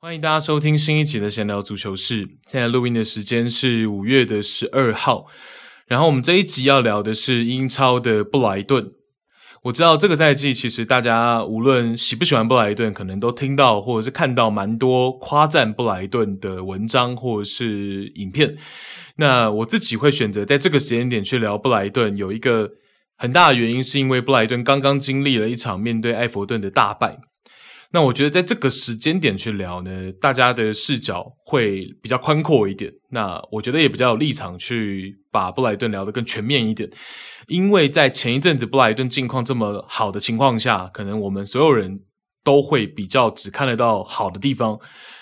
欢迎大家收听新一期的闲聊足球室。现在录音的时间是五月的十二号，然后我们这一集要聊的是英超的布莱顿。我知道这个赛季其实大家无论喜不喜欢布莱顿，可能都听到或者是看到蛮多夸赞布莱顿的文章或者是影片。那我自己会选择在这个时间点去聊布莱顿，有一个很大的原因是因为布莱顿刚刚经历了一场面对埃弗顿的大败。那我觉得在这个时间点去聊呢，大家的视角会比较宽阔一点。那我觉得也比较有立场去把布莱顿聊得更全面一点。因为在前一阵子布莱顿境况这么好的情况下，可能我们所有人都会比较只看得到好的地方。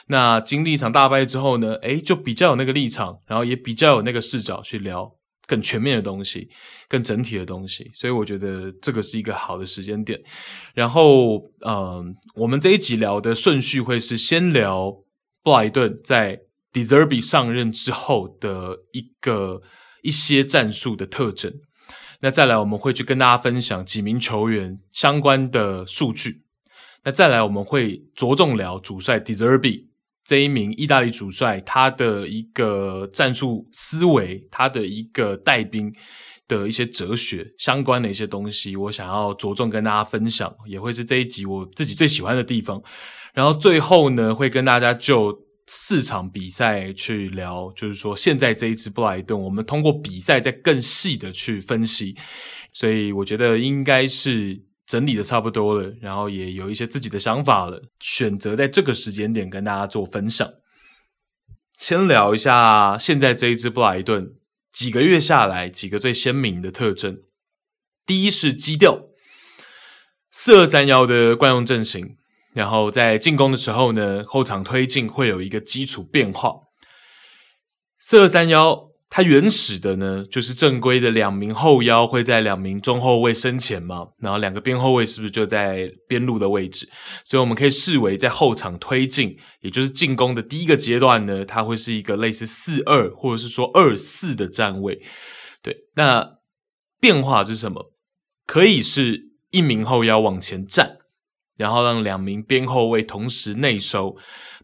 那经历一场大败之后呢，诶，就比较有那个立场，然后也比较有那个视角去聊。更全面的东西，更整体的东西，所以我觉得这个是一个好的时间点。然后，嗯、我们这一集聊的顺序会是先聊布莱顿在 Deserby 上任之后的一个一些战术的特征。那再来，我们会去跟大家分享几名球员相关的数据。那再来，我们会着重聊主帅 Deserbi。这一名意大利主帅，他的一个战术思维，他的一个带兵的一些哲学相关的一些东西，我想要着重跟大家分享，也会是这一集我自己最喜欢的地方。然后最后呢，会跟大家就四场比赛去聊，就是说现在这一支布莱顿，我们通过比赛再更细的去分析，所以我觉得应该是。整理的差不多了，然后也有一些自己的想法了，选择在这个时间点跟大家做分享。先聊一下现在这一支布莱顿几个月下来几个最鲜明的特征。第一是基调，四二三幺的惯用阵型，然后在进攻的时候呢，后场推进会有一个基础变化。四二三幺。它原始的呢，就是正规的两名后腰会在两名中后卫身前嘛，然后两个边后卫是不是就在边路的位置？所以我们可以视为在后场推进，也就是进攻的第一个阶段呢，它会是一个类似四二或者是说二四的站位。对，那变化是什么？可以是一名后腰往前站，然后让两名边后卫同时内收，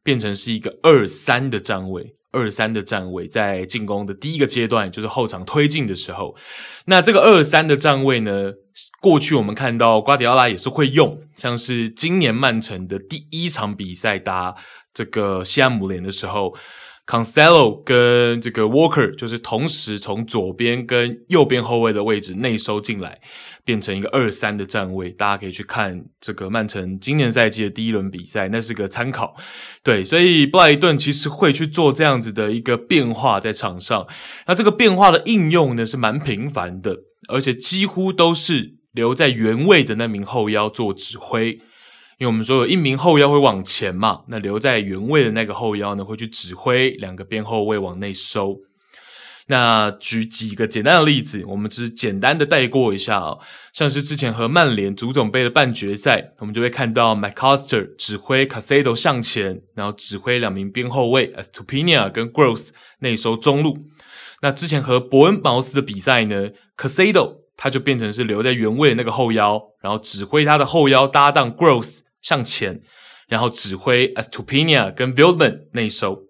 变成是一个二三的站位。二三的站位在进攻的第一个阶段，就是后场推进的时候。那这个二三的站位呢，过去我们看到瓜迪奥拉也是会用，像是今年曼城的第一场比赛打这个西汉姆联的时候。Cancelo 跟这个 Walker 就是同时从左边跟右边后卫的位置内收进来，变成一个二三的站位。大家可以去看这个曼城今年赛季的第一轮比赛，那是个参考。对，所以布莱顿其实会去做这样子的一个变化在场上。那这个变化的应用呢，是蛮频繁的，而且几乎都是留在原位的那名后腰做指挥。因为我们说有一名后腰会往前嘛，那留在原位的那个后腰呢，会去指挥两个边后卫往内收。那举几个简单的例子，我们只是简单的带过一下哦，像是之前和曼联足总杯的半决赛，我们就会看到 McAllister 指挥 c a s e d o 向前，然后指挥两名边后卫 Estupiñán 跟 Gross 内收中路。那之前和伯恩茅斯的比赛呢 c a s e d o 他就变成是留在原位的那个后腰，然后指挥他的后腰搭档 Gross 向前，然后指挥 Estupiñán 跟 Veltman 内收。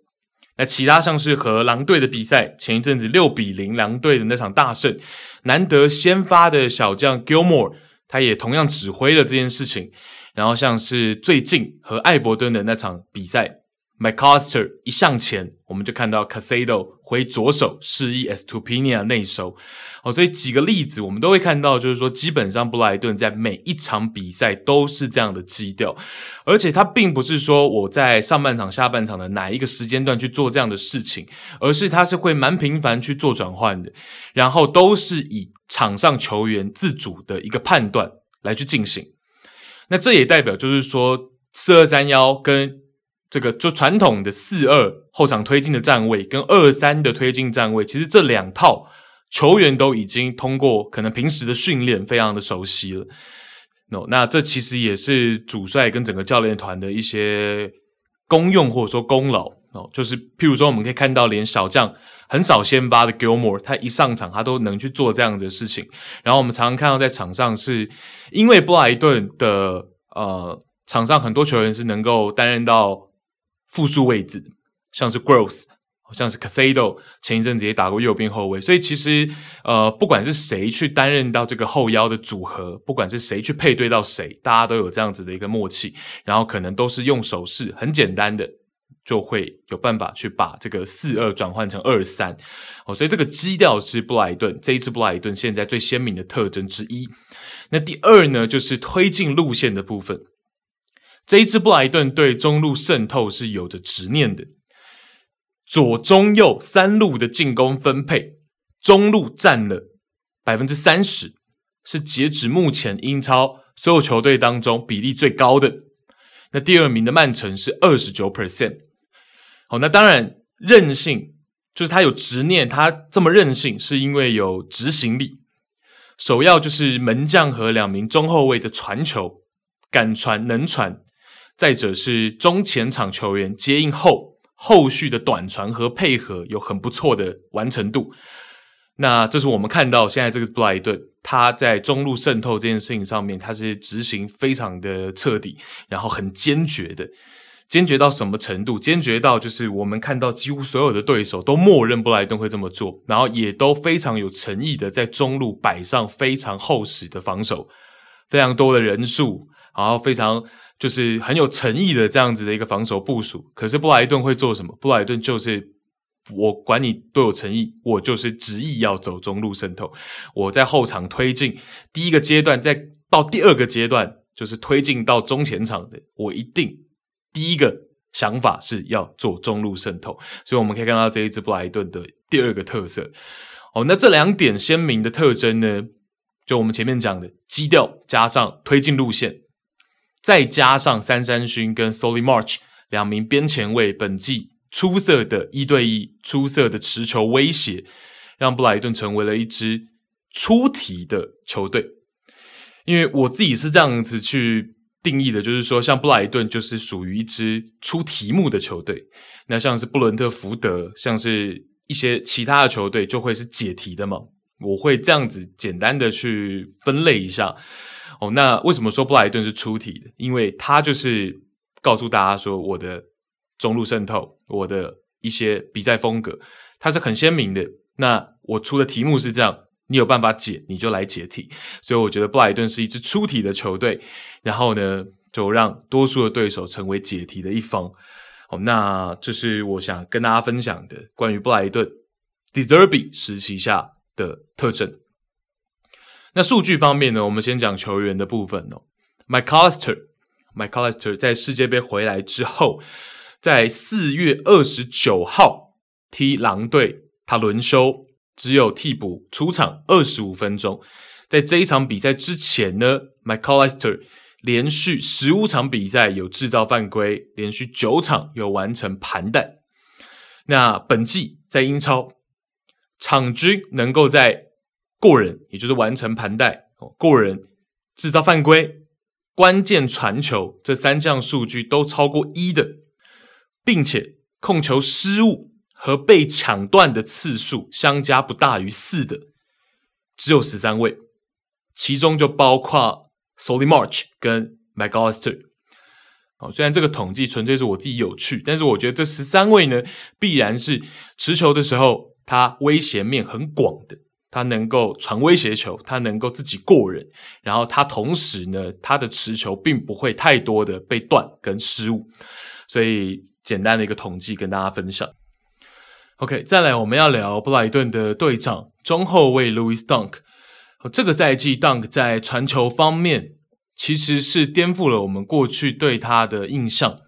那其他像是和狼队的比赛，前一阵子六比零狼队的那场大胜，难得先发的小将 Gilmore，他也同样指挥了这件事情。然后像是最近和艾伯顿的那场比赛。Mycaster 一向前，我们就看到 Caicedo 回左手示意 Estupiñán 内收。哦，所以几个例子我们都会看到，就是说基本上布莱顿在每一场比赛都是这样的基调，而且他并不是说我在上半场、下半场的哪一个时间段去做这样的事情，而是他是会蛮频繁去做转换的，然后都是以场上球员自主的一个判断来去进行。那这也代表就是说四二三幺跟这个就传统的四二后场推进的站位跟二三的推进站位，其实这两套球员都已经通过可能平时的训练，非常的熟悉了。No，那这其实也是主帅跟整个教练团的一些功用或者说功劳哦，就是譬如说我们可以看到，连小将很少先发的 Gilmore，他一上场他都能去做这样子的事情。然后我们常常看到在场上是因为布莱顿的呃场上很多球员是能够担任到复数位置，像是 Gross。好像是 Casado，前一阵子也打过右边后卫，所以其实呃，不管是谁去担任到这个后腰的组合，不管是谁去配对到谁，大家都有这样子的一个默契，然后可能都是用手势很简单的，就会有办法去把这个四二转换成二三。哦，所以这个基调是布莱顿这一支布莱顿现在最鲜明的特征之一。那第二呢，就是推进路线的部分，这一支布莱顿对中路渗透是有着执念的。左中右三路的进攻分配，中路占了百分之三十，是截止目前英超所有球队当中比例最高的。那第二名的曼城是二十九 percent。好，那当然韧性就是他有执念，他这么韧性是因为有执行力。首要就是门将和两名中后卫的传球敢传能传，再者是中前场球员接应后。后续的短传和配合有很不错的完成度，那这是我们看到现在这个布莱顿他在中路渗透这件事情上面，他是执行非常的彻底，然后很坚决的，坚决到什么程度？坚决到就是我们看到几乎所有的对手都默认布莱顿会这么做，然后也都非常有诚意的在中路摆上非常厚实的防守，非常多的人数，然后非常。就是很有诚意的这样子的一个防守部署，可是布莱顿会做什么？布莱顿就是我管你多有诚意，我就是执意要走中路渗透。我在后场推进第一个阶段，再到第二个阶段，就是推进到中前场的，我一定第一个想法是要做中路渗透。所以我们可以看到这一支布莱顿的第二个特色。哦，那这两点鲜明的特征呢，就我们前面讲的基调加上推进路线。再加上三三勋跟 Solly March 两名边前卫本季出色的一对一、出色的持球威胁，让布莱顿成为了一支出题的球队。因为我自己是这样子去定义的，就是说，像布莱顿就是属于一支出题目的球队。那像是布伦特福德，像是一些其他的球队，就会是解题的嘛。我会这样子简单的去分类一下。哦，那为什么说布莱顿是出题的？因为他就是告诉大家说，我的中路渗透，我的一些比赛风格，它是很鲜明的。那我出的题目是这样，你有办法解，你就来解题。所以我觉得布莱顿是一支出题的球队，然后呢，就让多数的对手成为解题的一方。哦，那这是我想跟大家分享的关于布莱顿 De Zerbi 时期下的特征。那数据方面呢，我们先讲球员的部分哦。Mac Allister，Mac Allister 在世界杯回来之后，在四月二十九号踢狼队，他轮休，只有替补出场二十五分钟。在这一场比赛之前呢，Mac Allister 连续十五场比赛有制造犯规，连续九场有完成盘带。那本季在英超，场均能够在过人，也就是完成盘带哦，过人制造犯规、关键传球这三项数据都超过一的，并且控球失误和被抢断的次数相加不大于四的，只有十三位，其中就包括 Solly March 跟 Mac Allister。哦，虽然这个统计纯粹是我自己有趣，但是我觉得这十三位呢，必然是持球的时候，他威胁面很广的。他能够传威胁球，他能够自己过人，然后他同时呢，他的持球并不会太多的被断跟失误，所以简单的一个统计跟大家分享。OK，再来我们要聊布莱顿的队长中后卫 Louis Dunk。这个赛季 Dunk 在传球方面其实是颠覆了我们过去对他的印象，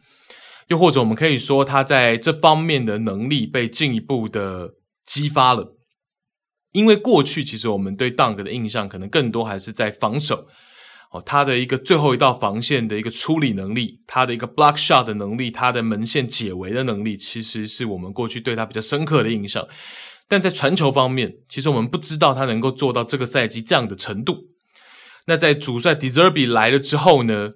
又或者我们可以说他在这方面的能力被进一步的激发了。因为过去其实我们对 Dunk 的印象可能更多还是在防守，哦，他的一个最后一道防线的一个处理能力，他的一个 block shot 的能力，他的门线解围的能力，其实是我们过去对他比较深刻的印象。但在传球方面，其实我们不知道他能够做到这个赛季这样的程度。那在主帅 De Zerbi 来了之后呢，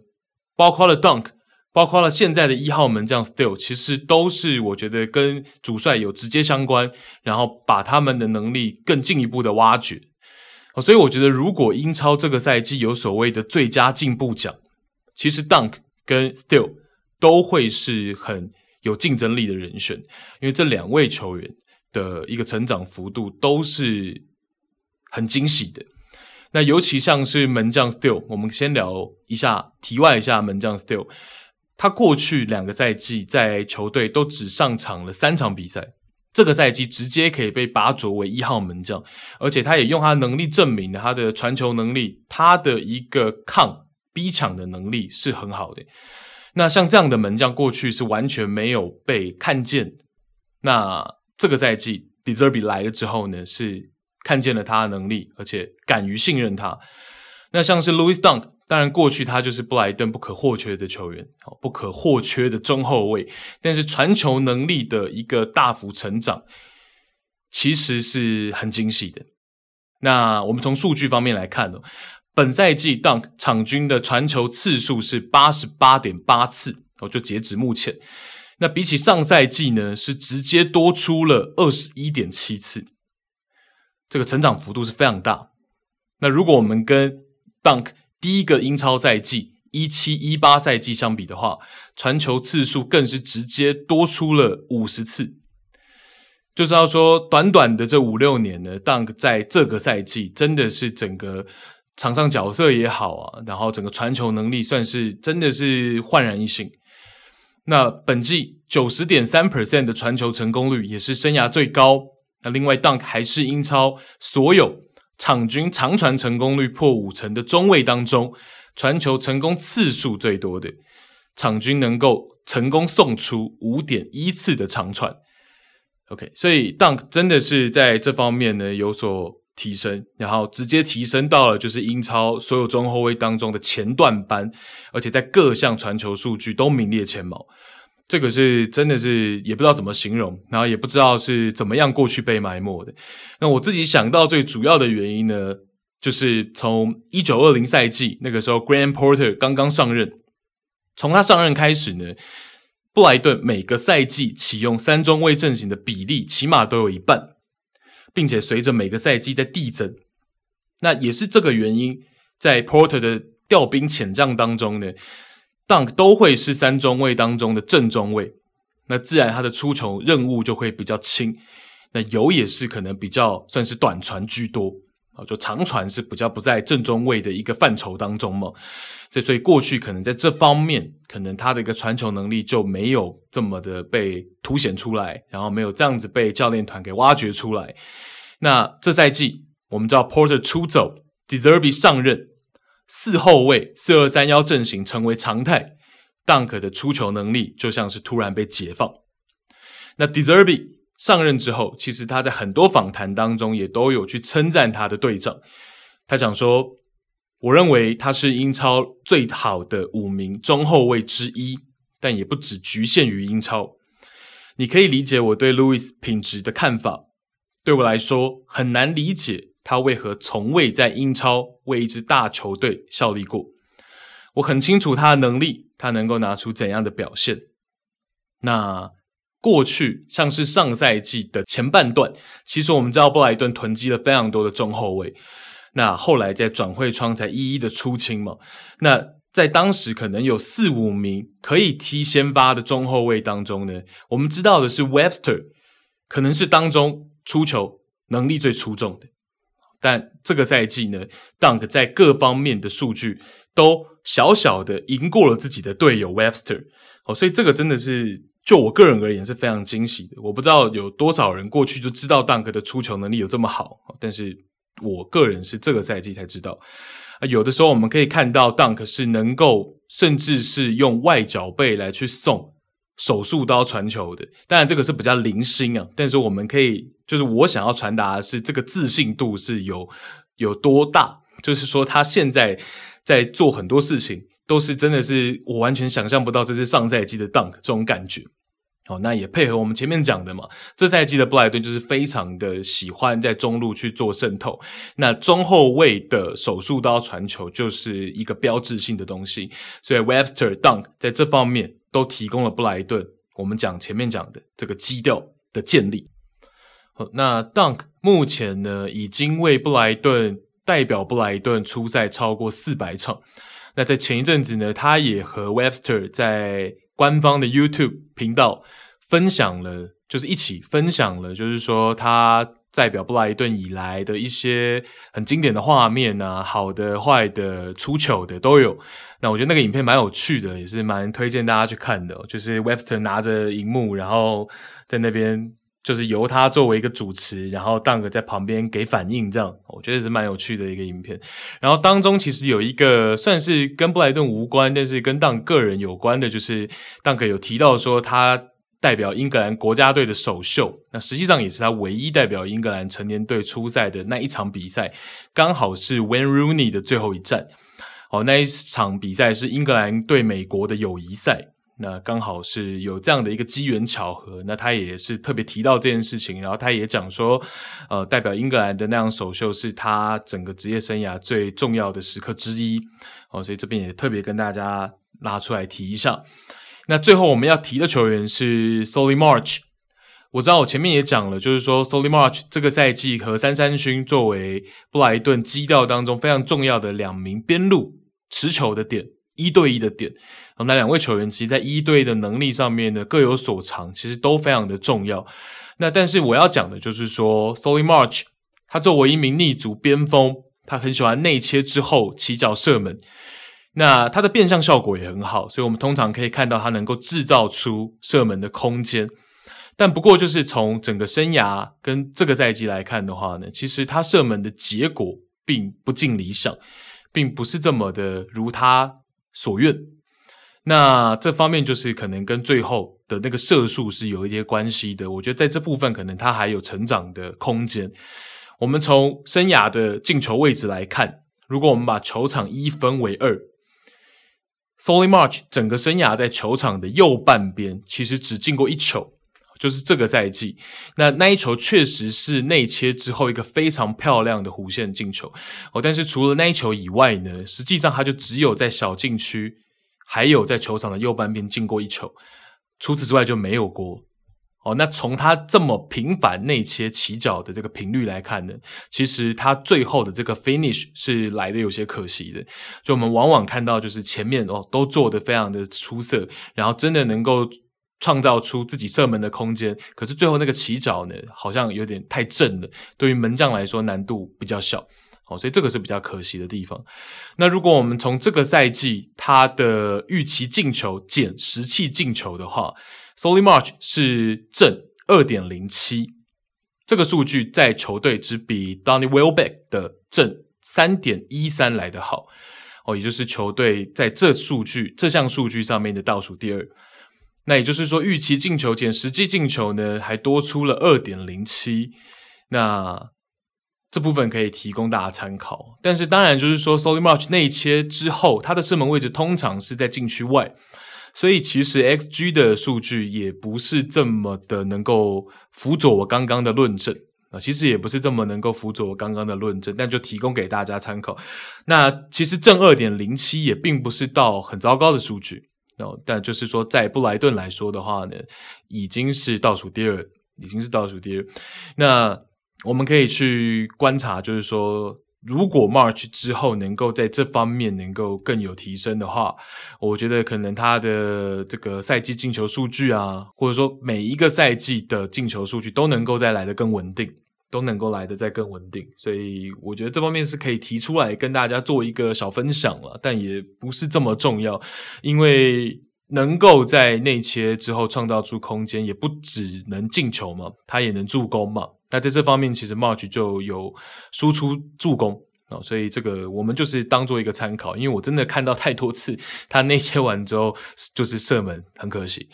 包括了 Dunk 包括了现在的一号门将 Still 其实都是我觉得跟主帅有直接相关，然后把他们的能力更进一步的挖掘。所以我觉得，如果英超这个赛季有所谓的最佳进步奖，其实 Dunk 跟 Still 都会是很有竞争力的人选，因为这两位球员的一个成长幅度都是很惊喜的。那尤其像是门将 Still，我们先聊一下，题外一下门将 Still。他过去两个赛季在球队都只上场了三场比赛，这个赛季直接可以被拔擢为一号门将，而且他也用他的能力证明了他的传球能力，他的一个抗逼抢的能力是很好的。那像这样的门将过去是完全没有被看见，那这个赛季，Deserbi 来了之后呢，是看见了他的能力，而且敢于信任他。那像是 Louis Dunk。当然，过去他就是布莱顿不可或缺的球员，不可或缺的中后卫。但是传球能力的一个大幅成长，其实是很惊喜的。那我们从数据方面来看呢，本赛季 Dunk 场均的传球次数是八十八点八次，哦，就截止目前。那比起上赛季呢，是直接多出了二十一点七次，这个成长幅度是非常大。那如果我们跟 Dunk 第一个英超赛季一七一八赛季相比的话，传球次数更是直接多出了五十次。就是要说，短短的这五六年呢，Dunk 在这个赛季真的是整个场上角色也好啊，然后整个传球能力算是真的是焕然一新。那本季九十点三 percent 的传球成功率也是生涯最高。那另外，Dunk 还是英超所有。场均长传成功率破五成的中卫当中，传球成功次数最多的，场均能够成功送出五点一次的长传。OK，所以 Dunk 真的是在这方面呢有所提升，然后直接提升到了就是英超所有中后卫当中的前段班，而且在各项传球数据都名列前茅。这个是真的是也不知道怎么形容，然后也不知道是怎么样过去被埋没的。那我自己想到最主要的原因呢，就是从一九二零赛季那个时候，Graham Porter 刚刚上任，从他上任开始呢，布莱顿每个赛季启用三中卫阵型的比例起码都有一半，并且随着每个赛季在递增。那也是这个原因，在 Porter 的调兵遣将当中呢。Dunk 都会是三中卫当中的正中卫，那自然他的出球任务就会比较轻。那有也是可能比较算是短传居多啊，就长传是比较不在正中卫的一个范畴当中嘛。所以，所以过去可能在这方面，可能他的一个传球能力就没有这么的被凸显出来，然后没有这样子被教练团给挖掘出来。那这赛季我们知道 Porter 出走 d e s e r b y 上任。四后卫四二三幺阵型成为常态，Dunk 的出球能力就像是突然被解放。那 De Zerbi 上任之后，其实他在很多访谈当中也都有去称赞他的队长。他讲说：“我认为他是英超最好的五名中后卫之一，但也不只局限于英超。你可以理解我对 Lewis 品质的看法。对我来说，很难理解。”他为何从未在英超为一支大球队效力过？我很清楚他的能力，他能够拿出怎样的表现。那过去像是上赛季的前半段，其实我们知道布莱顿囤积了非常多的中后卫。那后来在转会窗才一一的出清嘛。那在当时可能有四五名可以踢先发的中后卫当中呢，我们知道的是 Webster 可能是当中出球能力最出众的。但这个赛季呢，Dunk 在各方面的数据都小小的赢过了自己的队友 Webster，哦，所以这个真的是就我个人而言是非常惊喜的。我不知道有多少人过去就知道 Dunk 的出球能力有这么好，但是我个人是这个赛季才知道。啊，有的时候我们可以看到 Dunk 是能够甚至是用外脚背来去送。手术刀传球的，当然这个是比较零星啊。但是我们可以，就是我想要传达的是，这个自信度是有有多大。就是说，他现在在做很多事情，都是真的是我完全想象不到，这是上赛季的 Dunk 这种感觉。哦，那也配合我们前面讲的嘛，这赛季的布莱顿就是非常的喜欢在中路去做渗透，那中后卫的手术刀传球就是一个标志性的东西，所以 Webster、Dunk 在这方面都提供了布莱顿我们讲前面讲的这个基调的建立。那 Dunk 目前呢已经为布莱顿代表布莱顿出赛超过四百场，那在前一阵子呢，他也和 Webster 在官方的 YouTube 频道。分享了，就是一起分享了，就是说他代表布莱顿以来的一些很经典的画面啊，好的、坏的、出糗的都有。那我觉得那个影片蛮有趣的，也是蛮推荐大家去看的。就是 Webster 拿着荧幕，然后在那边就是由他作为一个主持，然后 Dunk 在旁边给反应，这样我觉得是蛮有趣的一个影片。然后当中其实有一个算是跟布莱顿无关，但是跟 Dunk 个人有关的，就是 Dunk 有提到说他。代表英格兰国家队的首秀，那实际上也是他唯一代表英格兰成年队出赛的那一场比赛，刚好是 w e n Rooney 的最后一战。哦，那一场比赛是英格兰对美国的友谊赛，那刚好是有这样的一个机缘巧合。那他也是特别提到这件事情，然后他也讲说，呃，代表英格兰的那样首秀是他整个职业生涯最重要的时刻之一。哦，所以这边也特别跟大家拉出来提一下。那最后我们要提的球员是 Solly March。我知道我前面也讲了，就是说 Solly March 这个赛季和三三勋作为布莱顿基调当中非常重要的两名边路持球的点，一对一的点。那两位球员其实在一对一的能力上面呢各有所长，其实都非常的重要。那但是我要讲的就是说 Solly March 他作为一名逆足边锋，他很喜欢内切之后起脚射门。那他的变向效果也很好，所以我们通常可以看到他能够制造出射门的空间。但不过就是从整个生涯跟这个赛季来看的话呢，其实他射门的结果并不尽理想，并不是这么的如他所愿。那这方面就是可能跟最后的那个射术是有一些关系的。我觉得在这部分可能他还有成长的空间。我们从生涯的进球位置来看，如果我们把球场一分为二。Solly March 整个生涯在球场的右半边，其实只进过一球，就是这个赛季。那那一球确实是内切之后一个非常漂亮的弧线进球哦。但是除了那一球以外呢，实际上他就只有在小禁区，还有在球场的右半边进过一球，除此之外就没有过。哦，那从他这么频繁内切起脚的这个频率来看呢，其实他最后的这个 finish 是来的有些可惜的。就我们往往看到，就是前面哦都做得非常的出色，然后真的能够创造出自己射门的空间，可是最后那个起脚呢，好像有点太正了，对于门将来说难度比较小。哦，所以这个是比较可惜的地方。那如果我们从这个赛季他的预期进球减实际进球的话，Solly March 是正二点零七，这个数据在球队只比 Donny Welbeck 的正三点一三来得好哦，也就是球队在这数据这项数据上面的倒数第二。那也就是说，预期进球减实际进球呢，还多出了二点零七。那这部分可以提供大家参考。但是当然，就是说 Solly March 内切之后，他的射门位置通常是在禁区外。所以其实 XG 的数据也不是这么的能够辅佐我刚刚的论证啊，其实也不是这么能够辅佐我刚刚的论证，但就提供给大家参考。那其实正二点零七也并不是到很糟糕的数据哦，但就是说在布莱顿来说的话呢，已经是倒数第二，已经是倒数第二。那我们可以去观察，就是说。如果 March 之后能够在这方面能够更有提升的话，我觉得可能他的这个赛季进球数据啊，或者说每一个赛季的进球数据都能够再来得更稳定，都能够来得再更稳定。所以我觉得这方面是可以提出来跟大家做一个小分享了，但也不是这么重要，因为能够在内切之后创造出空间，也不只能进球嘛，他也能助攻嘛。那在这方面，其实 March 就有输出助攻哦，所以这个我们就是当做一个参考，因为我真的看到太多次他内切完之后就是射门，很可惜。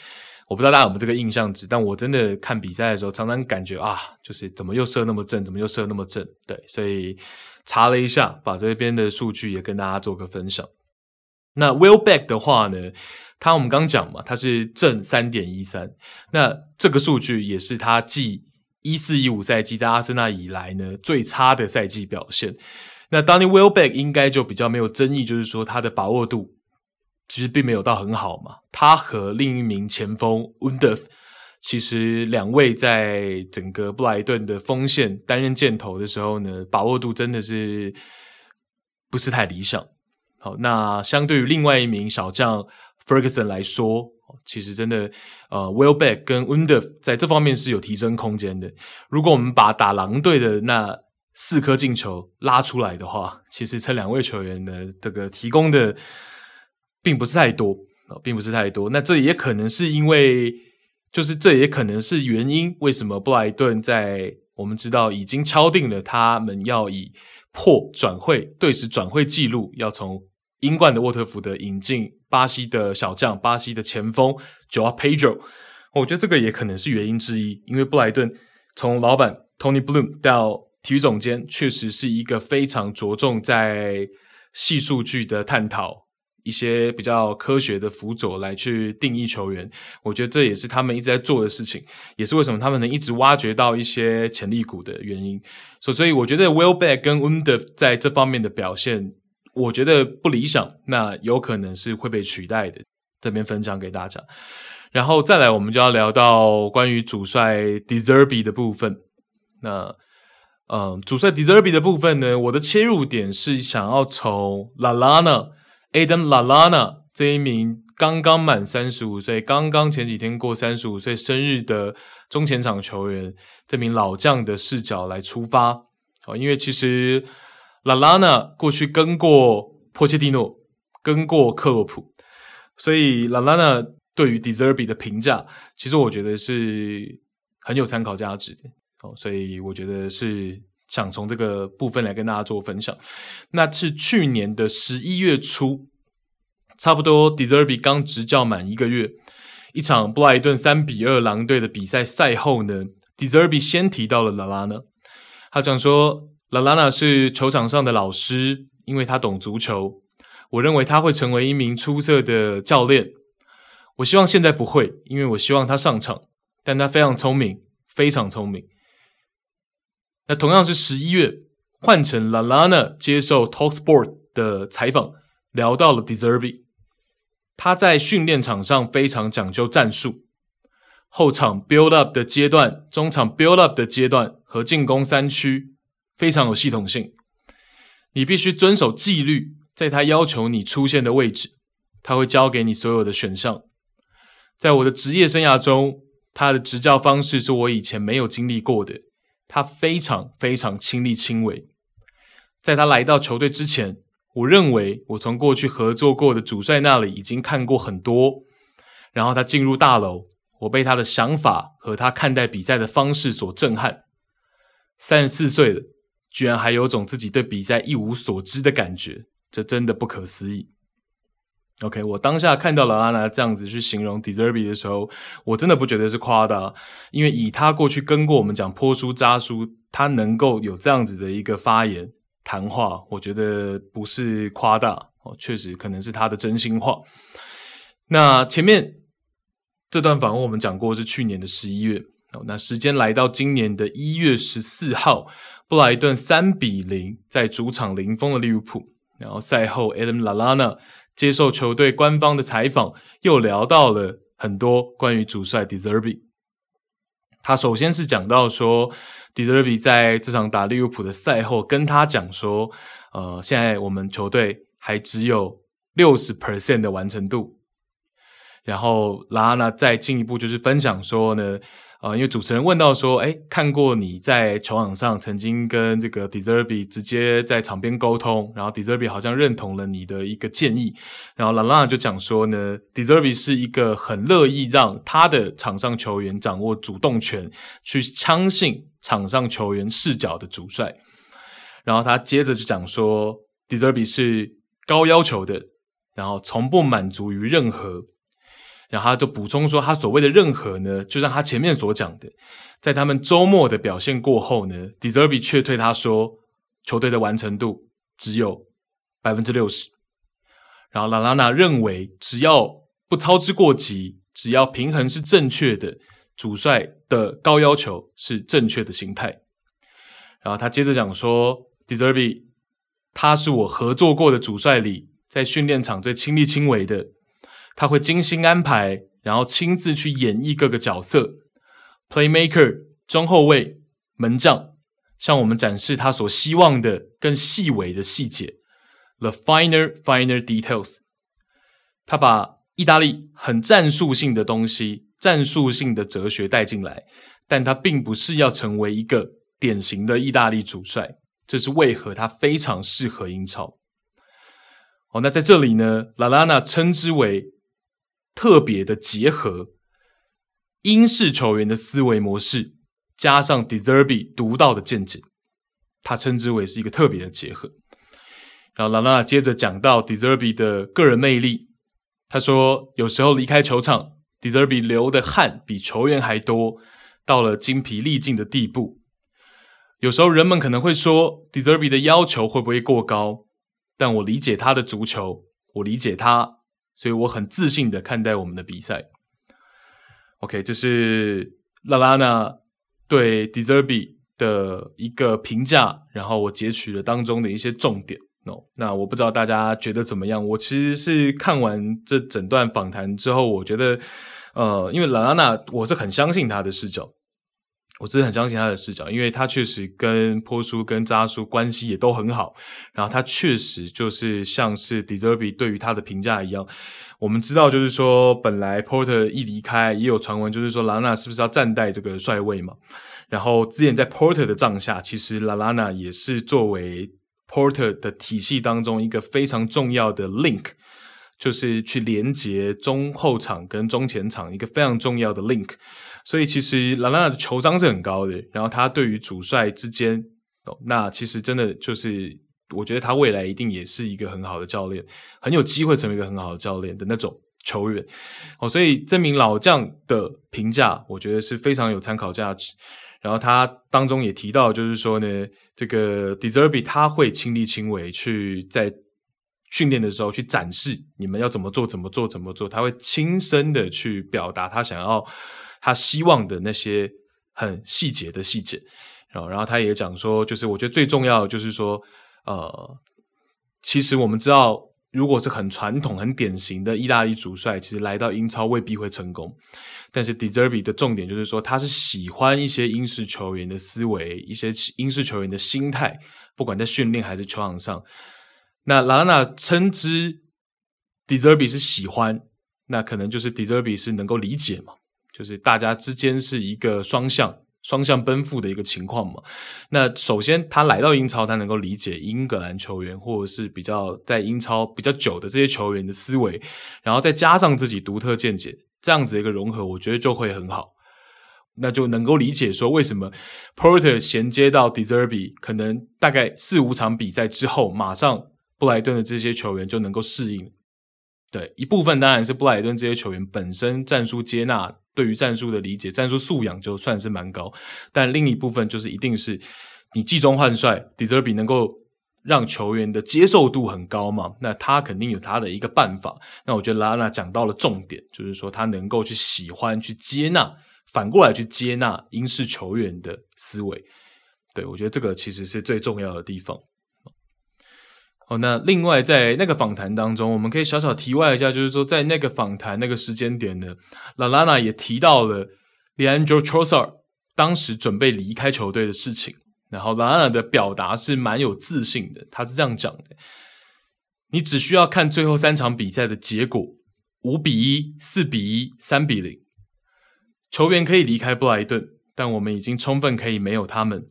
我不知道大家有没有这个印象值，但我真的看比赛的时候，常常感觉啊，就是怎么又射那么正，怎么又射那么正？对，所以查了一下，把这边的数据也跟大家做个分享。那 Will Beck 的话呢，他我们刚讲嘛，他是正三点一三，那这个数据也是他继一四一五赛季在阿森纳以来呢最差的赛季表现。那 Donnie Welbeck 应该就比较没有争议，就是说他的把握度其实并没有到很好嘛。他和另一名前锋 UNDA，其实两位在整个布莱顿的锋线担任箭头的时候呢，把握度真的是不是太理想。好，那相对于另外一名小将 Ferguson 来说，其实真的呃，Wellbeck 跟 Undav 在这方面是有提升空间的。如果我们把打狼队的那四颗进球拉出来的话，其实这两位球员的这个提供的并不是太多啊，并不是太多。那这也可能是因为，就是这也可能是原因，为什么布莱顿在我们知道已经敲定了他们要以破转会队史转会记录，要从英冠的沃特福德引进巴西的小将、巴西的前锋 Joao Pedro。我觉得这个也可能是原因之一，因为布莱顿从老板 Tony Bloom 到体育总监确实是一个非常着重在细数据的探讨，一些比较科学的辅佐来去定义球员。我觉得这也是他们一直在做的事情，也是为什么他们能一直挖掘到一些潜力股的原因。所，所以我觉得 Welbeck 跟 Wunder 在这方面的表现，我觉得不理想，那有可能是会被取代的。这边分享给大家，然后再来，我们就要聊到关于主帅 Deserby 的部分。那嗯，主帅 Deserby 的部分呢，我的切入点是想要从 Lallana Adam Lallana 这一名刚刚满三十五岁、刚刚前几天过三十五岁生日的中前场球员，这名老将的视角来出发。哦，因为其实拉拉呢过去跟过波切蒂诺，跟过克洛普，所以拉拉呢对于 Deserbi 的评价，其实我觉得是很有参考价值的。哦，所以我觉得是想从这个部分来跟大家做分享。那是去年的十一月初，差不多 Deserbi 刚执教满一个月，一场布莱顿三比二狼队的比赛赛后呢，Deserbi 先提到了拉拉呢他讲说 Lalana 是球场上的老师，因为他懂足球。我认为他会成为一名出色的教练。我希望现在不会，因为我希望他上场，但他非常聪明，非常聪明。那同样是十一月，换成 Lalana 接受 Talksport 的采访，聊到了 De Zerbi。他在训练场上非常讲究战术，后场 build up 的阶段、中场 build up 的阶段和进攻三区非常有系统性。你必须遵守纪律，在他要求你出现的位置，他会交给你所有的选项。在我的职业生涯中，他的执教方式是我以前没有经历过的。他非常非常亲力亲为，在他来到球队之前，我认为我从过去合作过的主帅那里已经看过很多。然后他进入大楼，我被他的想法和他看待比赛的方式所震撼。三十四岁了，居然还有种自己对比赛一无所知的感觉，这真的不可思议。OK，我当下看到了安娜这样子去形容 Deserbi 的时候，我真的不觉得是夸大，因为以他过去跟过我们讲波叔渣叔，他能够有这样子的一个发言谈话，我觉得不是夸大哦，确实可能是他的真心话。那前面这段访问我们讲过是去年的十一月，那时间来到今年的一月十四号，布莱顿三比零在主场零封了利物浦，然后赛后 Adam LaLana 接受球队官方的采访，又聊到了很多关于主帅 Deserbi。他首先是讲到说，Deserbi 在这场打利物浦的赛后跟他讲说，呃，现在我们球队还只有六十 percent 的完成度。然后拉纳再进一步就是分享说呢。啊、因为主持人问到说，哎，看过你在球场上曾经跟这个 Deserbi 直接在场边沟通，然后 Deserbi 好像认同了你的一个建议，然后 LaLa 就讲说呢，Deserbi 是一个很乐意让他的场上球员掌握主动权，去相信场上球员视角的主帅，然后他接着就讲说，Deserbi 是高要求的，然后从不满足于任何。然后他就补充说，他所谓的任何呢，就像他前面所讲的，在他们周末的表现过后呢，Deserby 却对他说，球队的完成度只有百分之六十。然后拉拉纳认为，只要不操之过急，只要平衡是正确的，主帅的高要求是正确的心态。然后他接着讲说，Deserby，他是我合作过的主帅里，在训练场最亲力亲为的。他会精心安排，然后亲自去演绎各个角色，Playmaker、中后卫、门将，向我们展示他所希望的更细微的细节，The finer, finer details。他把意大利很战术性的东西、战术性的哲学带进来，但他并不是要成为一个典型的意大利主帅。这是为何他非常适合英超。哦，那在这里呢，拉拉纳称之为特别的结合，英式球员的思维模式加上 Deserby 独到的见解，他称之为是一个特别的结合。然后拉拉接着讲到 Deserby 的个人魅力。他说：“有时候离开球场，Deserby 流的汗比球员还多，到了精疲力尽的地步。有时候人们可能会说 Deserby 的要求会不会过高？但我理解他的足球，我理解他，所以我很自信的看待我们的比赛。OK，这是拉拉娜对 Deserbi 的一个评价，然后我截取了当中的一些重点。” No, 那我不知道大家觉得怎么样？我其实是看完这整段访谈之后，我觉得，呃，因为拉拉娜，我是很相信他的视角，我真的很相信他的视角，因为他确实跟波叔跟扎叔关系也都很好，然后他确实就是像是 De Zerbi 对于他的评价一样，我们知道就是说，本来 Porter 一离开，也有传闻就是说拉拉纳是不是要暂代这个帅位嘛？然后之前在 Porter 的帐下，其实拉拉纳也是作为。Porter 的体系当中，一个非常重要的 link，就是去连接中后场跟中前场一个非常重要的 link。所以其实拉拉的球商是很高的，然后他对于主帅之间，那其实真的就是，我觉得他未来一定也是一个很好的教练，很有机会成为一个很好的教练的那种球员。哦，所以这名老将的评价，我觉得是非常有参考价值。然后他当中也提到，就是说呢，这个 Deserbi 他会亲力亲为去在训练的时候去展示你们要怎么做，怎么做，怎么做。他会亲身的去表达他想要、他希望的那些很细节的细节。然后，然后他也讲说，就是我觉得最重要的就是说，呃，其实我们知道。如果是很传统、很典型的意大利主帅，其实来到英超未必会成功。但是 Deserbi 的重点就是说，他是喜欢一些英式球员的思维，一些英式球员的心态，不管在训练还是球场上。那拉拉纳称之 Deserbi 是喜欢，那可能就是 Deserbi 是能够理解嘛，就是大家之间是一个双向。双向奔赴的一个情况嘛，那首先他来到英超，他能够理解英格兰球员或者是比较在英超比较久的这些球员的思维，然后再加上自己独特见解，这样子一个融合，我觉得就会很好。那就能够理解说为什么 Porter 衔接到 De Zerbi，可能大概四五场比赛之后，马上布莱顿的这些球员就能够适应。对，一部分当然是布莱顿这些球员本身战术接纳。对于战术的理解、战术素养就算是蛮高，但另一部分就是一定是你季中换帅，De Zerbi 能够让球员的接受度很高嘛？那他肯定有他的一个办法。那我觉得拉拉讲到了重点，就是说他能够去喜欢、去接纳，反过来去接纳英式球员的思维。对，我觉得这个其实是最重要的地方。哦，那另外在那个访谈当中，我们可以小小题外一下，就是说在那个访谈那个时间点呢，拉拉纳也提到了 Leandro Trossard 当时准备离开球队的事情。然后拉拉纳的表达是蛮有自信的，他是这样讲的：你只需要看最后三场比赛的结果，五比一、四比一、三比零，球员可以离开布莱顿，但我们已经充分可以没有他们。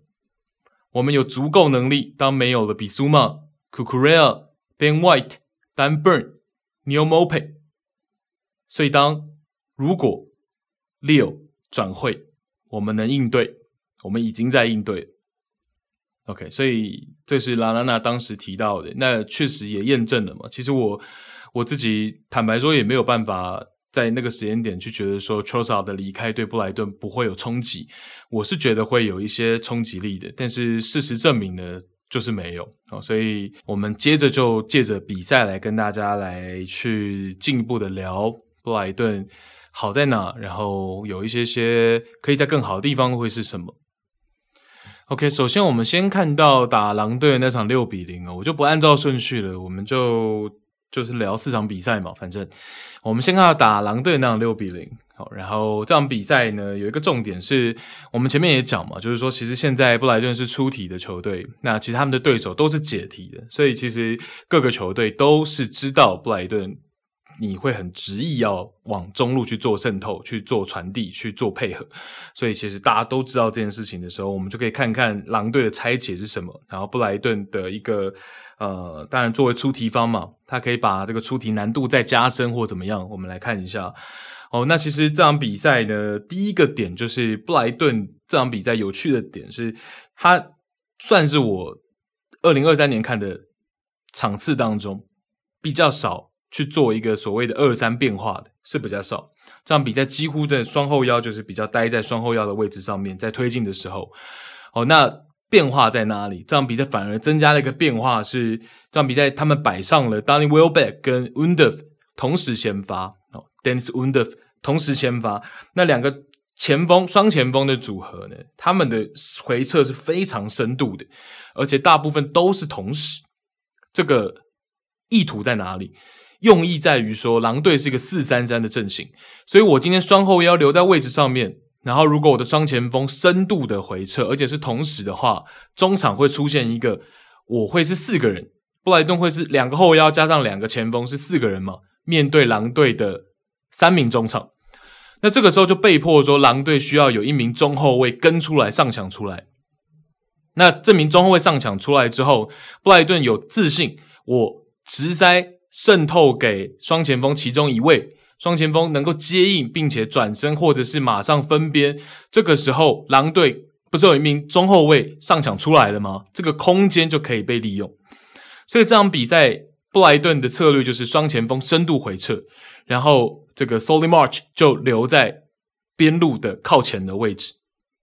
我们有足够能力，当没有了比苏曼。Cucurella、Ben White、Dan Burn、Neal Maupay，所以当如果 Leo 转会，我们能应对，我们已经在应对。OK，所以这是拉拉娜当时提到的，那确实也验证了嘛。其实我我自己坦白说，也没有办法在那个时间点去觉得说 Trossard 的离开对布莱顿不会有冲击，我是觉得会有一些冲击力的。但是事实证明呢。就是没有哦。所以我们接着就借着比赛来跟大家来去进一步的聊布莱顿好在哪，然后有一些些可以在更好的地方会是什么。OK，首先我们先看到打狼队的那场六比零哦，我就不按照顺序了，我们就就是聊四场比赛嘛。反正我们先看到打狼队那场六比零，好，然后这场比赛呢有一个重点是我们前面也讲嘛，就是说其实现在布莱顿是出题的球队，那其实他们的对手都是解题的，所以其实各个球队都是知道布莱顿。你会很执意要往中路去做渗透、去做传递、去做配合，所以其实大家都知道这件事情的时候，我们就可以看看狼队的拆解是什么。然后布莱顿的一个呃，当然作为出题方嘛，他可以把这个出题难度再加深或怎么样。我们来看一下哦。那其实这场比赛呢，第一个点就是布莱顿这场比赛有趣的点是，它算是我二零二三年看的场次当中比较少。去做一个所谓的二三变化的是比较少，这场比赛几乎的双后腰就是比较待在双后腰的位置上面，在推进的时候，哦，那变化在哪里？这场比赛反而增加了一个变化是，这场比赛他们摆上了 Danny Welbeck 跟 Undav 同时先发，哦，Deniz Undav 同时先发，那两个前锋双前锋的组合呢，他们的回撤是非常深度的，而且大部分都是同时，这个意图在哪里？用意在于说，狼队是一个四三三的阵型，所以我今天双后腰留在位置上面，然后如果我的双前锋深度的回撤，而且是同时的话，中场会出现一个，我会是四个人，布莱顿会是两个后腰加上两个前锋是四个人嘛，面对狼队的三名中场，那这个时候就被迫说，狼队需要有一名中后卫跟出来上抢出来，那这名中后卫上抢出来之后，布莱顿有自信，我直塞。渗透给双前锋其中一位，双前锋能够接应并且转身，或者是马上分边。这个时候，狼队不是有一名中后卫上抢出来了吗？这个空间就可以被利用。所以这场比赛，布莱顿的策略就是双前锋深度回撤，然后这个 Solly March 就留在边路的靠前的位置。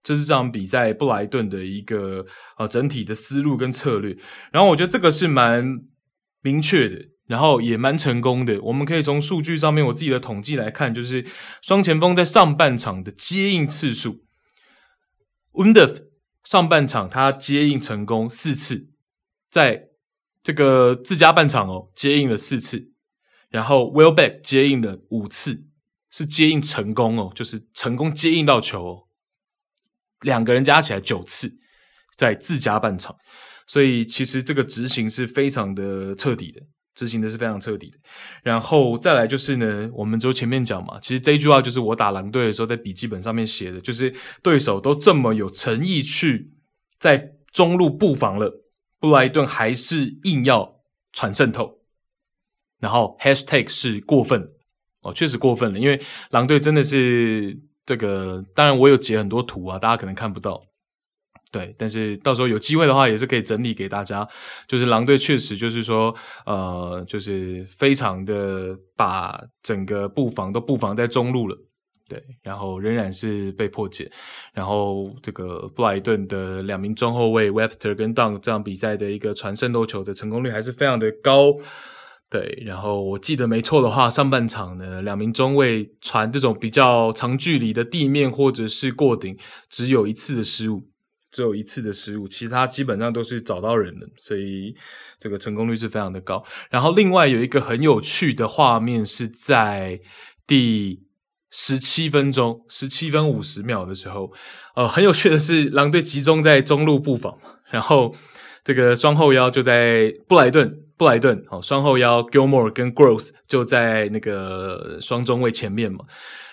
这是这场比赛布莱顿的一个呃整体的思路跟策略。然后我觉得这个是蛮明确的。然后也蛮成功的，我们可以从数据上面我自己的统计来看，就是双前锋在上半场的接应次数，Undav 上半场他接应成功四次，在这个自家半场哦接应了四次，然后 w e l l b e c k 接应了五次，是接应成功哦，就是成功接应到球哦，两个人加起来九次在自家半场，所以其实这个执行是非常的彻底的。执行的是非常彻底的，然后再来就是呢，我们就前面讲嘛，其实这一句话就是我打狼队的时候在笔记本上面写的，就是对手都这么有诚意去在中路布防了，布莱顿还是硬要传渗透，然后 hashtag 是过分哦，确实过分了，因为狼队真的是这个，当然我有截很多图啊，大家可能看不到。对，但是到时候有机会的话，也是可以整理给大家。就是狼队确实就是说，呃，就是非常的把整个布防都布防在中路了，对，然后仍然是被破解。然后这个布莱顿的两名中后卫 Webster 跟 Dunk 这场比赛的一个传渗透球的成功率还是非常的高，对。然后我记得没错的话，上半场呢，两名中卫传这种比较长距离的地面或者是过顶，只有一次的失误。只有一次的失误，其他基本上都是找到人的，所以这个成功率是非常的高。然后另外有一个很有趣的画面是在第十七分钟，十七分五十秒的时候，呃，很有趣的是狼队集中在中路布防，然后这个双后腰就在布莱顿，布莱顿好，双后腰 Gilmore 跟 Gross 就在那个双中卫前面嘛，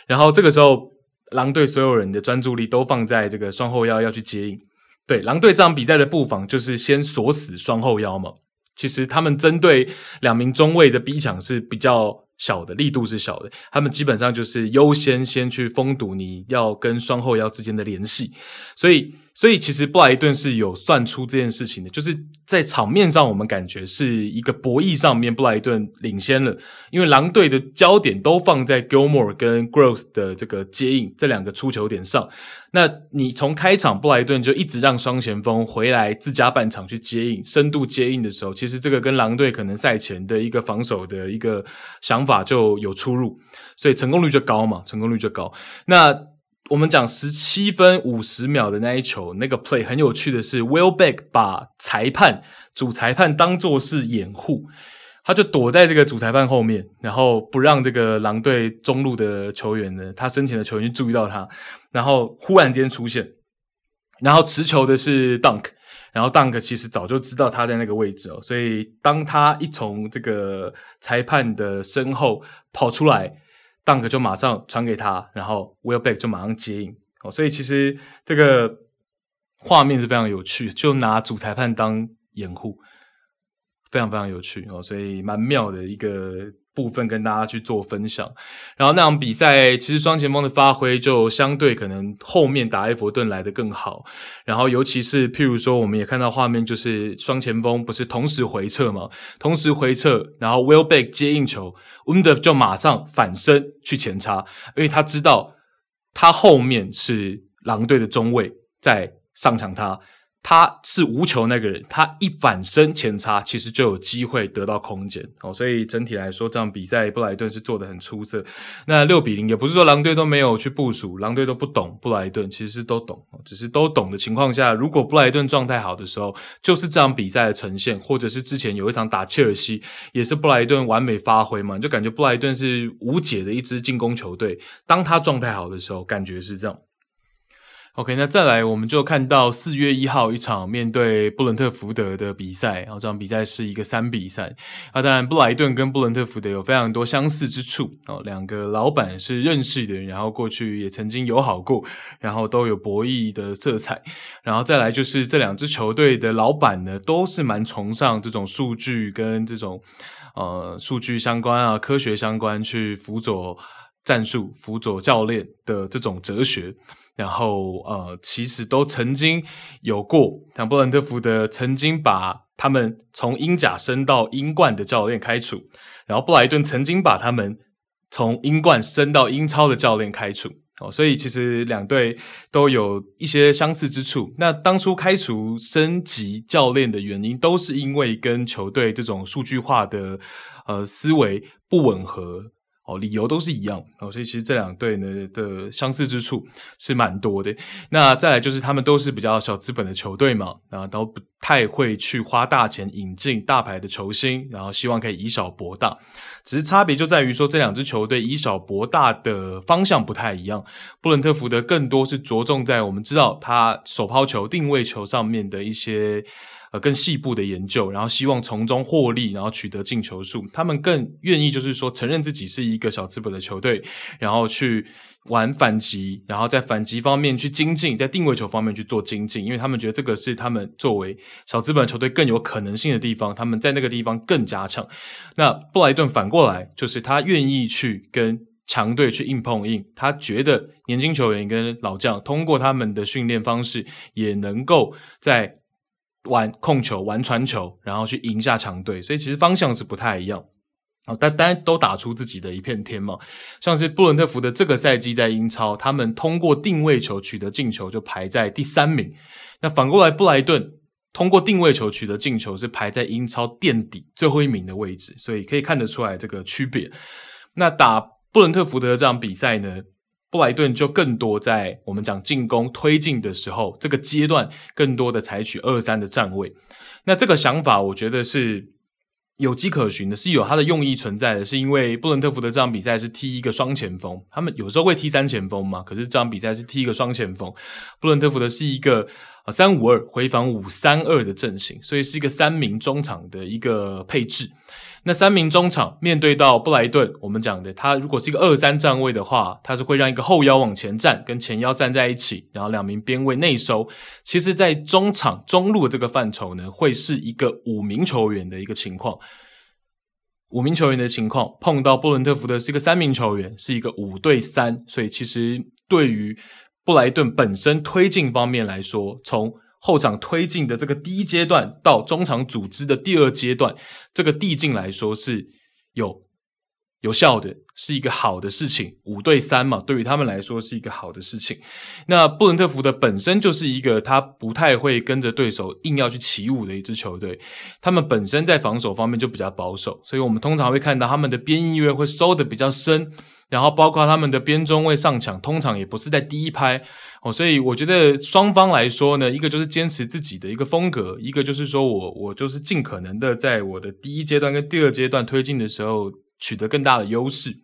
然后这个时候狼队所有人的专注力都放在这个双后腰要去接应。对，狼队这场比赛的布防就是先锁死双后腰嘛。其实他们针对两名中卫的逼抢是比较小的，力度是小的。他们基本上就是优先先去封堵你要跟双后腰之间的联系。所以所以其实布莱顿是有算出这件事情的，就是在场面上我们感觉是一个博弈上面，布莱顿领先了，因为狼队的焦点都放在 Gilmore 跟 Gross 的这个接应这两个出球点上。那你从开场布莱顿就一直让双前锋回来自家半场去接应，深度接应的时候，其实这个跟狼队可能赛前的一个防守的一个想法就有出入，所以成功率就高嘛，成功率就高。那我们讲十七分五十秒的那一球，那个 play 很有趣的是，Welbeck 把裁判主裁判当作是掩护，他就躲在这个主裁判后面，然后不让这个狼队中路的球员呢，他身前的球员注意到他，然后忽然间出现，然后持球的是 Dunk，然后 Dunk 其实早就知道他在那个位置哦，所以当他一从这个裁判的身后跑出来。Dunk 就马上传给他，然后 Welbeck 就马上接应哦，所以其实这个画面是非常有趣，就拿主裁判当掩护，非常非常有趣哦，所以蛮妙的一个。部分跟大家去做分享，然后那场比赛其实双前锋的发挥就相对可能后面打埃弗顿来的更好，然后尤其是譬如说我们也看到画面，就是双前锋不是同时回撤嘛，同时回撤，然后 Will Beck 接应球，Undav 就马上反身去前插，因为他知道他后面是狼队的中卫在上抢他。他是无球那个人，他一反身前插，其实就有机会得到空间哦。所以整体来说，这场比赛布莱顿是做得很出色。那六比零也不是说狼队都没有去部署，狼队都不懂布莱顿，其实都懂，只是都懂的情况下，如果布莱顿状态好的时候，就是这场比赛的呈现，或者是之前有一场打切尔西，也是布莱顿完美发挥嘛，就感觉布莱顿是无解的一支进攻球队。当他状态好的时候，感觉是这样。OK，那再来，我们就看到四月一号一场面对布伦特福德的比赛，然后这场比赛是一个三比赛。啊，当然布莱顿跟布伦特福德有非常多相似之处哦，两个老板是认识的人，然后过去也曾经友好过，然后都有博弈的色彩。然后再来就是这两支球队的老板呢，都是蛮崇尚这种数据跟这种呃数据相关啊、科学相关去辅佐战术、辅佐教练的这种哲学。然后，呃，其实都曾经有过，像布伦特福德曾经把他们从英甲升到英冠的教练开除，然后布莱顿曾经把他们从英冠升到英超的教练开除。哦，所以其实两队都有一些相似之处。那当初开除升级教练的原因，都是因为跟球队这种数据化的呃思维不吻合。哦，理由都是一样哦，所以其实这两队呢的相似之处是蛮多的。那再来就是他们都是比较小资本的球队嘛，然后都不太会去花大钱引进大牌的球星，然后希望可以以小博大。只是差别就在于说，这两支球队以小博大的方向不太一样。布伦特福德更多是着重在我们知道他手抛球、定位球上面的一些。呃，更细部的研究，然后希望从中获利，然后取得进球数。他们更愿意就是说承认自己是一个小资本的球队，然后去玩反击，然后在反击方面去精进，在定位球方面去做精进，因为他们觉得这个是他们作为小资本球队更有可能性的地方。他们在那个地方更加强。那布莱顿反过来就是他愿意去跟强队去硬碰硬，他觉得年轻球员跟老将通过他们的训练方式，也能够在。玩控球，玩传球，然后去赢下强队，所以其实方向是不太一样。哦，但当然都打出自己的一片天嘛。像是布伦特福德这个赛季在英超，他们通过定位球取得进球就排在第三名。那反过来，布莱顿通过定位球取得进球是排在英超垫底最后一名的位置，所以可以看得出来这个区别。那打布伦特福德这场比赛呢？布莱顿就更多在我们讲进攻推进的时候，这个阶段更多的采取二三的站位。那这个想法，我觉得是有迹可循的，是有它的用意存在的。是因为布伦特福德这场比赛是踢一个双前锋，他们有时候会踢三前锋嘛，可是这场比赛是踢一个双前锋。布伦特福德是一个啊三五二回防五三二的阵型，所以是一个三名中场的一个配置。那三名中场面对到布莱顿，我们讲的他如果是一个二三站位的话，他是会让一个后腰往前站，跟前腰站在一起，然后两名边位内收。其实，在中场中路这个范畴呢，会是一个五名球员的一个情况。五名球员的情况碰到布伦特福德是一个三名球员，是一个五对三，所以其实对于布莱顿本身推进方面来说，从后场推进的这个第一阶段到中场组织的第二阶段，这个递进来说是有有效的，是一个好的事情。五对三嘛，对于他们来说是一个好的事情。那布伦特福德本身就是一个他不太会跟着对手硬要去起舞的一支球队，他们本身在防守方面就比较保守，所以我们通常会看到他们的边翼位会收的比较深。然后包括他们的边中卫上抢，通常也不是在第一拍哦，所以我觉得双方来说呢，一个就是坚持自己的一个风格，一个就是说我我就是尽可能的在我的第一阶段跟第二阶段推进的时候取得更大的优势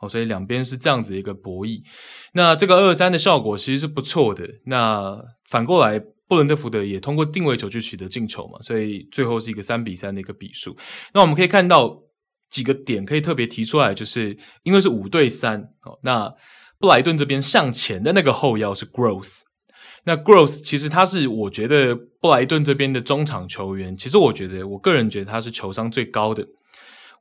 哦，所以两边是这样子一个博弈。那这个二三的效果其实是不错的。那反过来，布伦特福德也通过定位球去取得进球嘛，所以最后是一个三比三的一个比数。那我们可以看到。几个点可以特别提出来，就是因为是五对三哦，那布莱顿这边向前的那个后腰是 Gross，那 Gross 其实他是我觉得布莱顿这边的中场球员，其实我觉得我个人觉得他是球商最高的。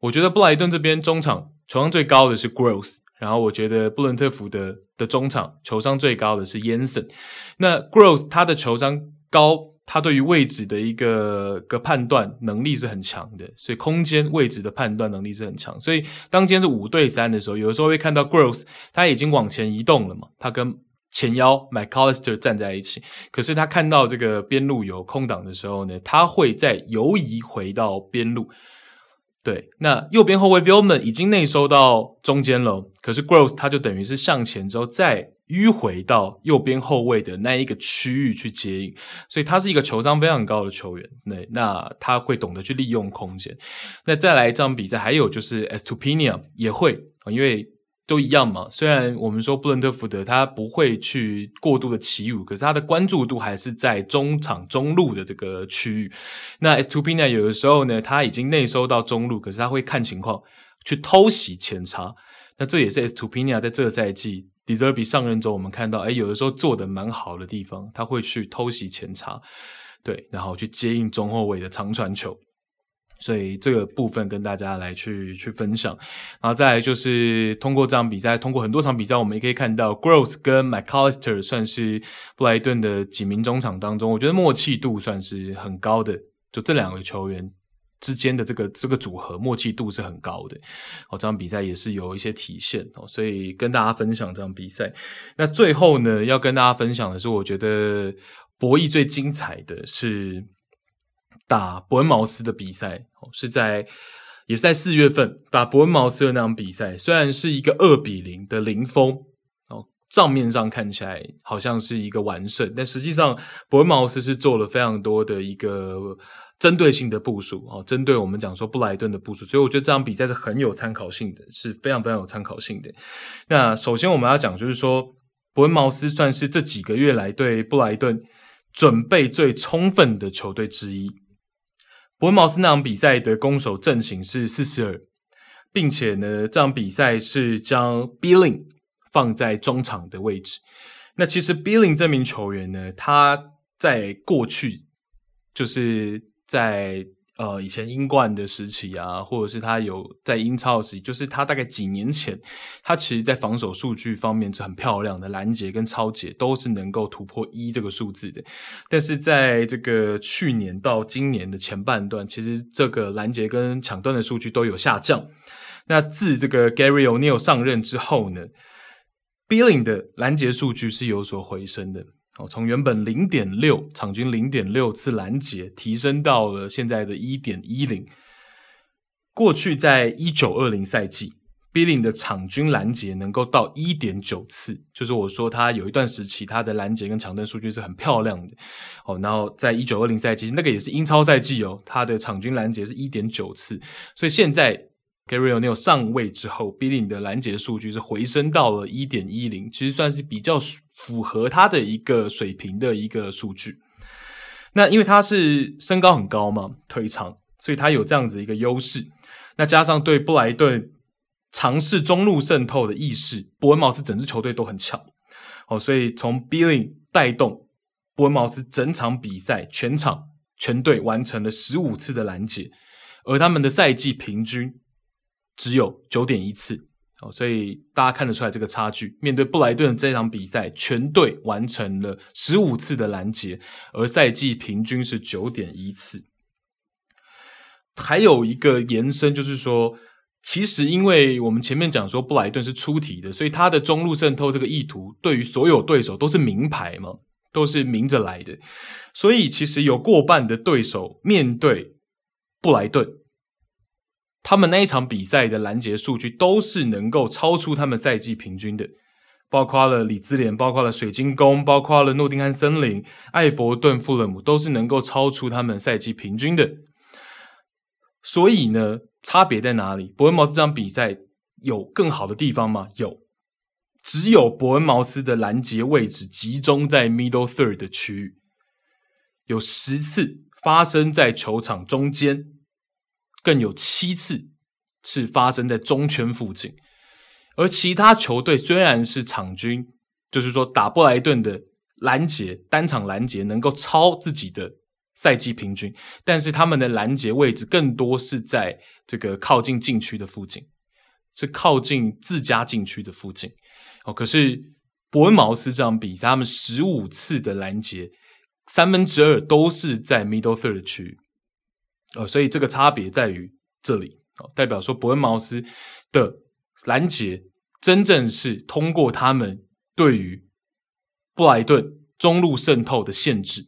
我觉得布莱顿这边中场球商最高的是 Gross，然后我觉得布伦特福德的中场球商最高的是 y e n s e n。那 Gross 他的球商高。他对于位置的一个个判断能力是很强的，所以空间位置的判断能力是很强。所以当今天是五对三的时候，有的时候会看到 Gross 他已经往前移动了嘛，他跟前腰 McAllister 站在一起，可是他看到这个边路有空档的时候呢，他会再游移回到边路。对，那右边后卫 Veltman 已经内收到中间了，可是 Gross 他就等于是向前之后再。迂回到右边后卫的那一个区域去接应，所以他是一个球商非常高的球员。那那他会懂得去利用空间。那再来一场比赛，还有就是 Estupinia 也会，因为都一样嘛。虽然我们说布伦特福德他不会去过度的起舞，可是他的关注度还是在中场中路的这个区域。那 s to pina 有的时候呢，他已经内收到中路，可是他会看情况去偷袭前插。那这也是 s to pina 在这个赛季。De Zerbi 上任之后，我们看到，哎，有的时候做得蛮好的地方，他会去偷袭前插，对，然后去接应中后卫的长传球，所以这个部分跟大家来去去分享。然后再来就是通过这场比赛，通过很多场比赛，我们也可以看到，Gross 跟 McAllister 算是布莱顿的几名中场当中，我觉得默契度算是很高的，就这两个球员。之间的这个这个组合默契度是很高的，哦，这场比赛也是有一些体现哦，所以跟大家分享这场比赛。那最后呢，要跟大家分享的是，我觉得博弈最精彩的是打伯恩茅斯的比赛，是在也是在四月份打伯恩茅斯的那场比赛，虽然是一个二比零的零封哦，账面上看起来好像是一个完胜，但实际上伯恩茅斯是做了非常多的一个。针对性的部署哦，针对我们讲说布莱顿的部署，所以我觉得这场比赛是很有参考性的，是非常非常有参考性的。那首先我们要讲就是说，伯恩茅斯算是这几个月来对布莱顿准备最充分的球队之一。伯恩茅斯那场比赛的攻守阵型是四四二，并且呢，这场比赛是将 Billing 放在中场的位置。那其实 Billing 这名球员呢，他在过去就是。在呃以前英冠的时期啊，或者是他有在英超的时期，就是他大概几年前，他其实在防守数据方面是很漂亮的，拦截跟超截都是能够突破一这个数字的。但是在这个去年到今年的前半段，其实这个拦截跟抢断的数据都有下降。那自这个 Gary O'Neil 上任之后呢，Billing 的拦截数据是有所回升的。哦，从原本零点六场均零点六次拦截，提升到了现在的一点一零。过去在一九二零赛季，Billing 的场均拦截能够到一点九次，就是我说他有一段时期他的拦截跟抢断数据是很漂亮的。哦，然后在一九二零赛季，那个也是英超赛季哦，他的场均拦截是一点九次，所以现在。Gary O'Neil 上位之后，Billing 的拦截数据是回升到了一点一零，其实算是比较符合他的一个水平的一个数据。那因为他是身高很高嘛，腿长，所以他有这样子一个优势。那加上对布莱顿尝试中路渗透的意识，伯恩茅斯整支球队都很强。哦，所以从 Billing 带动伯恩茅斯整场比赛全场全队完成了十五次的拦截，而他们的赛季平均。只有九点一次，哦，所以大家看得出来这个差距。面对布莱顿的这场比赛，全队完成了十五次的拦截，而赛季平均是九点一次。还有一个延伸就是说，其实因为我们前面讲说布莱顿是出题的，所以他的中路渗透这个意图对于所有对手都是明牌嘛，都是明着来的。所以其实有过半的对手面对布莱顿。他们那一场比赛的拦截数据都是能够超出他们赛季平均的，包括了里兹联，包括了水晶宫，包括了诺丁汉森林、艾佛顿、富勒姆，都是能够超出他们赛季平均的。所以呢，差别在哪里？伯恩茅斯这场比赛有更好的地方吗？有，只有伯恩茅斯的拦截位置集中在 middle third 的区域，有十次发生在球场中间。更有七次是发生在中圈附近，而其他球队虽然是场均，就是说打布莱顿的拦截单场拦截能够超自己的赛季平均，但是他们的拦截位置更多是在这个靠近禁区的附近，是靠近自家禁区的附近。哦，可是伯恩茅斯这场比赛，他们十五次的拦截，三分之二都是在 middle third 区域。呃，所以这个差别在于这里，哦，代表说伯恩茅斯的拦截真正是通过他们对于布莱顿中路渗透的限制，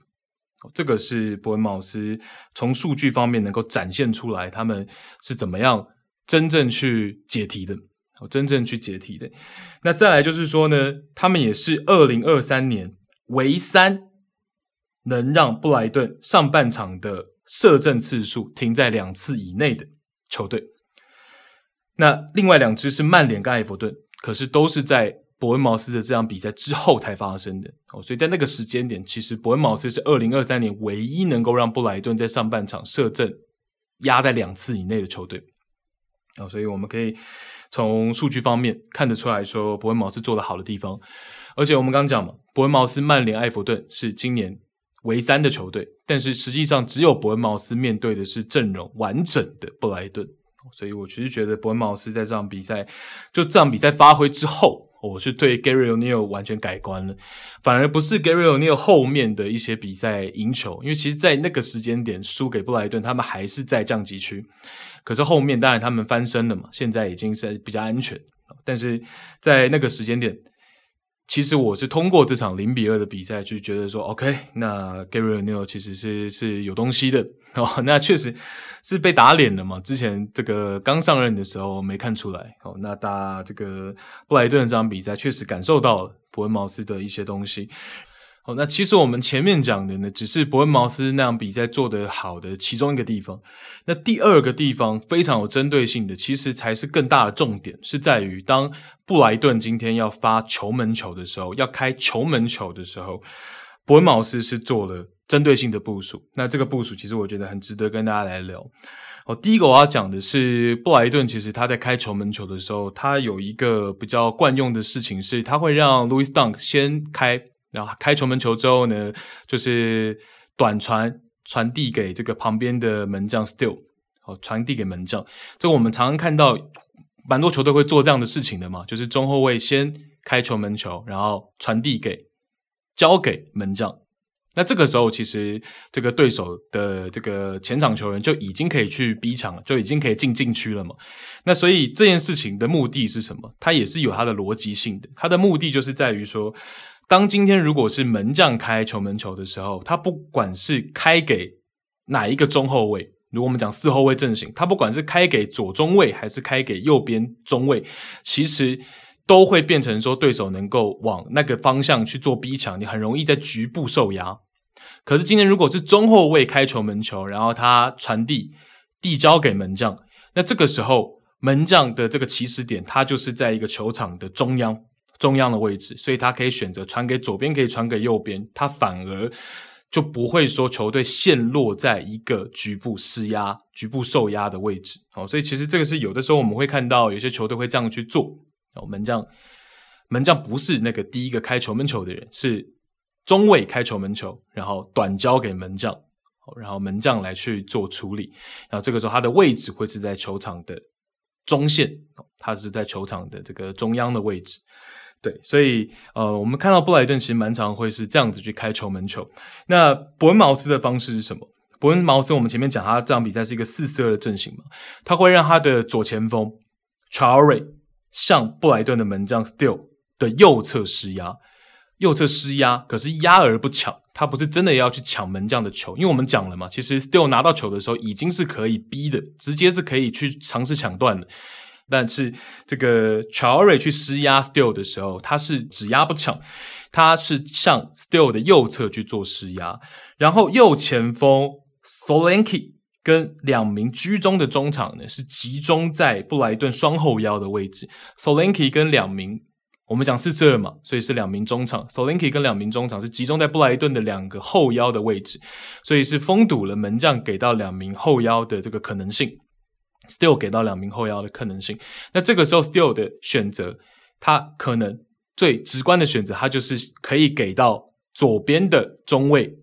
这个是伯恩茅斯从数据方面能够展现出来，他们是怎么样真正去解题的，哦，真正去解题的。那再来就是说呢，他们也是二零二三年唯三能让布莱顿上半场的。射正次数停在两次以内的球队，那另外两支是曼联跟埃弗顿，可是都是在伯恩茅斯的这场比赛之后才发生的。哦，所以在那个时间点，其实伯恩茅斯是二零二三年唯一能够让布莱顿在上半场射正压在两次以内的球队。哦，所以我们可以从数据方面看得出来说，伯恩茅斯做得好的地方，而且我们刚讲嘛，伯恩茅斯、曼联、埃弗顿是今年。唯三的球队，但是实际上只有伯恩茅斯面对的是阵容完整的布莱顿，所以我其实觉得伯恩茅斯在这场比赛，就这场比赛发挥之后，我是对 Gary O'Neil 完全改观了，反而不是 Gary O'Neil 后面的一些比赛赢球，因为其实，在那个时间点输给布莱顿，他们还是在降级区，可是后面当然他们翻身了嘛，现在已经是比较安全，但是在那个时间点。其实我是通过这场零比二的比赛，就觉得说，OK，那 Gary O'Neil 其实是是有东西的哦。那确实是被打脸了嘛。之前这个刚上任的时候没看出来哦。那打这个布莱顿这场比赛，确实感受到了伯恩茅斯的一些东西。哦，那其实我们前面讲的呢，只是伯恩茅斯那场比赛做得好的其中一个地方。那第二个地方非常有针对性的，其实才是更大的重点，是在于当布莱顿今天要发球门球的时候，要开球门球的时候，伯恩茅斯是做了针对性的部署。那这个部署其实我觉得很值得跟大家来聊。哦，第一个我要讲的是布莱顿，其实他在开球门球的时候，他有一个比较惯用的事情是，他会让 Lewis Dunk 先开。然后开球门球之后呢，就是短传传递给这个旁边的门将 Steele，哦，传递给门将。这个我们常常看到，蛮多球队会做这样的事情的嘛，就是中后卫先开球门球，然后传递给交给门将。那这个时候，其实这个对手的这个前场球员就已经可以去逼抢了，就已经可以进禁区了嘛。那所以这件事情的目的是什么？它也是有它的逻辑性的。它的目的就是在于说。当今天如果是门将开球门球的时候，他不管是开给哪一个中后卫，如果我们讲四后卫阵型，他不管是开给左中卫还是开给右边中卫，其实都会变成说对手能够往那个方向去做逼抢，你很容易在局部受压。可是今天如果是中后卫开球门球，然后他传递递交给门将，那这个时候门将的这个起始点，他就是在一个球场的中央。中央的位置，所以他可以选择传给左边，可以传给右边，他反而就不会说球队陷落在一个局部施压、局部受压的位置。哦，所以其实这个是有的时候我们会看到有些球队会这样去做。哦，门将门将不是那个第一个开球门球的人，是中卫开球门球，然后短交给门将，然后门将来去做处理。然后这个时候他的位置会是在球场的中线，他是在球场的这个中央的位置。对，所以呃，我们看到布莱顿其实蛮常会是这样子去开球门球。那伯恩茅斯的方式是什么？伯恩茅斯我们前面讲他这场比赛是一个四四二的阵型嘛，他会让他的左前锋 Traore 向布莱顿的门将 Still 的右侧施压，右侧施压，可是压而不抢，他不是真的要去抢门将的球，因为我们讲了嘛，其实 Still 拿到球的时候已经是可以逼的，直接是可以去尝试抢断的。但是这个 Traore 去施压 Steel 的时候，他是只压不抢，他是向 Steel 的右侧去做施压，然后右前锋 Solanke 跟两名居中的中场呢，是集中在布莱顿双后腰的位置。Solanke 跟两名，我们讲四四二嘛，所以是两名中场。Solanke 跟两名中场是集中在布莱顿的两个后腰的位置，所以是封堵了门将给到两名后腰的这个可能性。Still 给到两名后腰的可能性，那这个时候 Still 的选择，他可能最直观的选择，他就是可以给到左边的中卫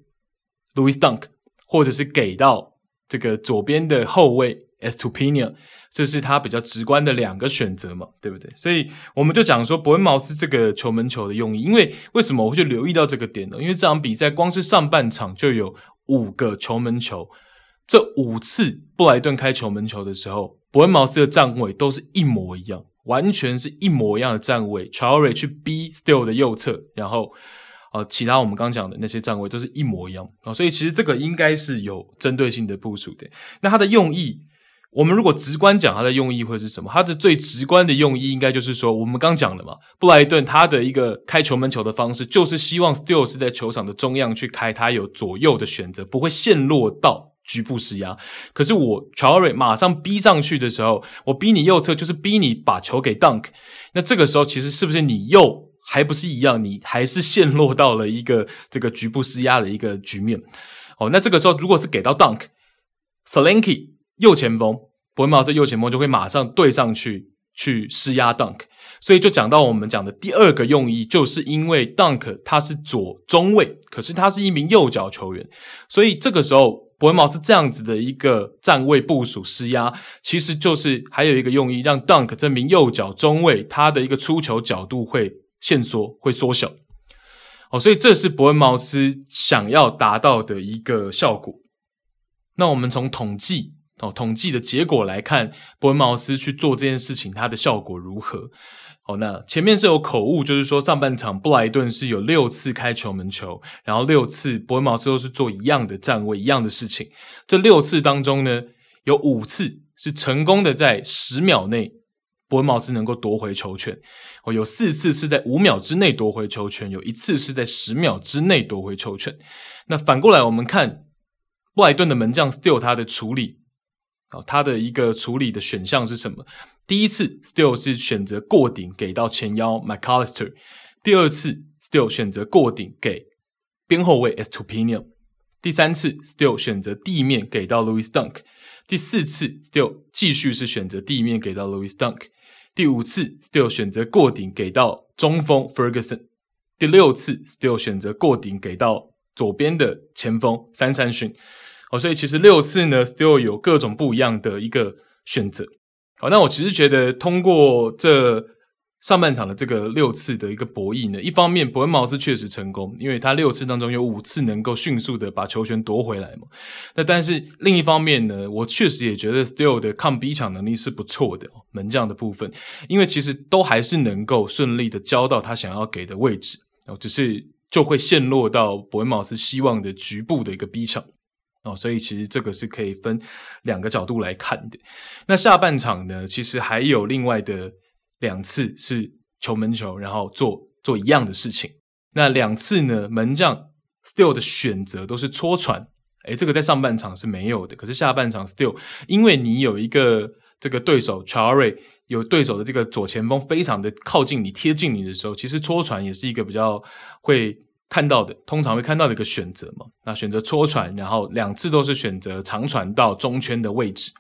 Louis Dunk，或者是给到这个左边的后卫 Estupiñán，这是他比较直观的两个选择嘛，对不对？所以我们就讲说伯恩茅斯这个球门球的用意，因为为什么我会去留意到这个点呢？因为这场比赛光是上半场就有五个球门球。这五次布莱顿开球门球的时候，伯恩茅斯的站位都是一模一样，完全是一模一样的站位。Traore 去逼 Still 的右侧，然后呃，其他我们刚讲的那些站位都是一模一样啊，所以其实这个应该是有针对性的部署的。那它的用意，我们如果直观讲它的用意会是什么？它的最直观的用意应该就是说，我们刚讲了嘛，布莱顿他的一个开球门球的方式，就是希望 Still 是在球场的中央去开，他有左右的选择，不会陷落到。局部施压，可是我 Traore 马上逼上去的时候，我逼你右侧，就是逼你把球给 Dunk。那这个时候，其实是不是你又还不是一样？你还是陷落到了一个这个局部施压的一个局面。哦，那这个时候如果是给到 Dunk，Solanke 右前锋，伯恩茅斯右前锋就会马上对上去去施压 Dunk。所以就讲到我们讲的第二个用意，就是因为 Dunk 他是左中卫，可是他是一名右脚球员，所以这个时候。伯恩茅斯这样子的一个站位部署施压，其实就是还有一个用意，让 Dunk 这名右脚中卫他的一个出球角度会限缩、会缩小。哦，所以这是伯恩茅斯想要达到的一个效果。那我们从统计哦，统计的结果来看，伯恩茅斯去做这件事情，它的效果如何？好，那前面是有口误，就是说上半场布莱顿是有六次开球门球，然后六次伯恩茅斯都是做一样的站位、一样的事情。这六次当中呢，有五次是成功的在十秒内伯恩茅斯能够夺回球权，哦，有四次是在五秒之内夺回球权，有一次是在十秒之内夺回球权。那反过来我们看布莱顿的门将 Steele 他的处理。哦，他的一个处理的选项是什么？第一次，Still 是选择过顶给到前腰 McAllister；第二次，Still 选择过顶给边后卫 Estupiñán；第三次，Still 选择地面给到 Louis Dunk；第四次，Still 继续是选择地面给到 Louis Dunk；第五次，Still 选择过顶给到中锋 Ferguson；第六次，Still 选择过顶给到左边的前锋三三逊。哦，所以其实六次呢，Still 有各种不一样的一个选择。好，那我其实觉得通过这上半场的这个六次的一个博弈呢，一方面伯恩茅斯确实成功，因为他六次当中有五次能够迅速的把球权夺回来嘛。那但是另一方面呢，我确实也觉得 Still 的抗逼抢能力是不错的，门将的部分，因为其实都还是能够顺利的交到他想要给的位置，哦，只是就会陷落到伯恩茅斯希望的局部的一个逼抢。哦，所以其实这个是可以分两个角度来看的。那下半场呢，其实还有另外的两次是球门球，然后做做一样的事情。那两次呢，门将 Still 的选择都是戳传，诶，这个在上半场是没有的。可是下半场 Still，因为你有一个这个对手 Chara 有对手的这个左前锋非常的靠近你、贴近你的时候，其实戳传也是一个比较会。看到的通常会看到的一个选择嘛，那选择戳传，然后两次都是选择长传到中圈的位置。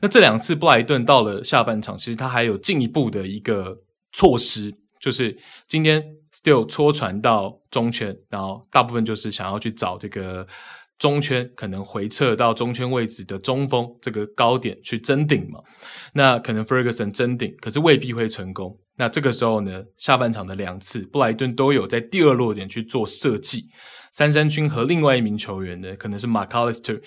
那这两次布莱顿到了下半场，其实他还有进一步的一个措施，就是今天 Steele 戳传到中圈，然后大部分就是想要去找这个中圈可能回撤到中圈位置的中锋这个高点去争顶嘛，那可能 Ferguson 争顶，可是未必会成功。那这个时候呢，下半场的两次布莱顿都有在第二落点去做设计，三三军和另外一名球员呢，可能是 McAllister，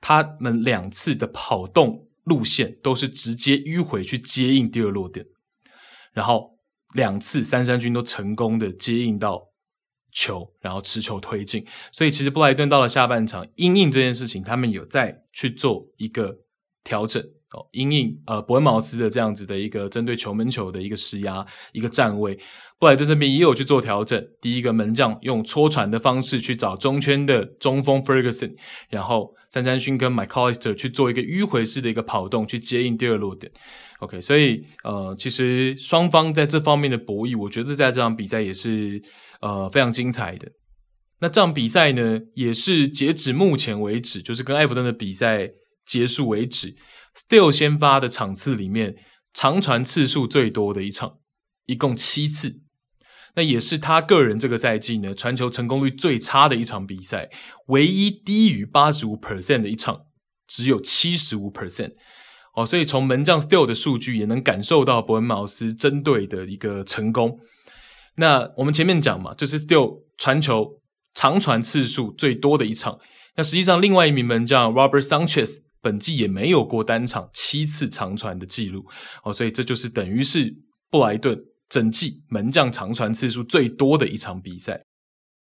他们两次的跑动路线都是直接迂回去接应第二落点，然后两次三三军都成功的接应到。球，然后持球推进，所以其实布莱顿到了下半场，因应这件事情，他们有在去做一个调整。哦，因应呃伯恩茅斯的这样子的一个针对球门球的一个施压，一个站位，布莱顿这边也有去做调整。第一个门将用戳传的方式去找中圈的中锋 Ferguson，然后三三勋跟 McAllister 去做一个迂回式的一个跑动，去接应第二落点。OK，所以呃，其实双方在这方面的博弈，我觉得在这场比赛也是呃非常精彩的。那这场比赛呢，也是截止目前为止，就是跟埃弗顿的比赛结束为止 Still 先发的场次里面，长传次数最多的一场，一共七次。那也是他个人这个赛季呢，传球成功率最差的一场比赛，唯一低于八十五 percent 的一场，只有七十五 percent。哦，所以从门将 Still 的数据也能感受到伯恩茅斯针对的一个成功。那我们前面讲嘛，就是 Still 传球长传次数最多的一场。那实际上另外一名门将 Robert Sanchez 本季也没有过单场七次长传的记录。哦，所以这就是等于是布莱顿整季门将长传次数最多的一场比赛。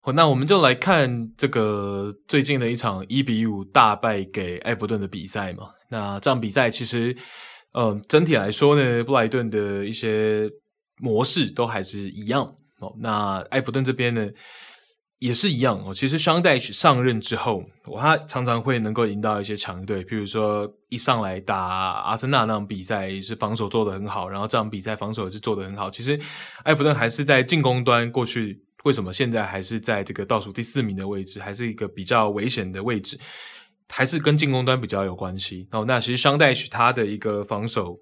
好，那我们就来看这个最近的一场一比五大败给埃弗顿的比赛嘛。那这场比赛其实，呃，整体来说呢，布莱顿的一些模式都还是一样哦。那埃弗顿这边呢，也是一样哦。其实桑戴许上任之后，他常常会能够赢到一些强队，譬如说一上来打阿森纳那场比赛，是防守做得很好，然后这场比赛防守也是做得很好。其实埃弗顿还是在进攻端，过去为什么现在还是在这个倒数第四名的位置，还是一个比较危险的位置？还是跟进攻端比较有关系哦。那其实桑戴许他的一个防守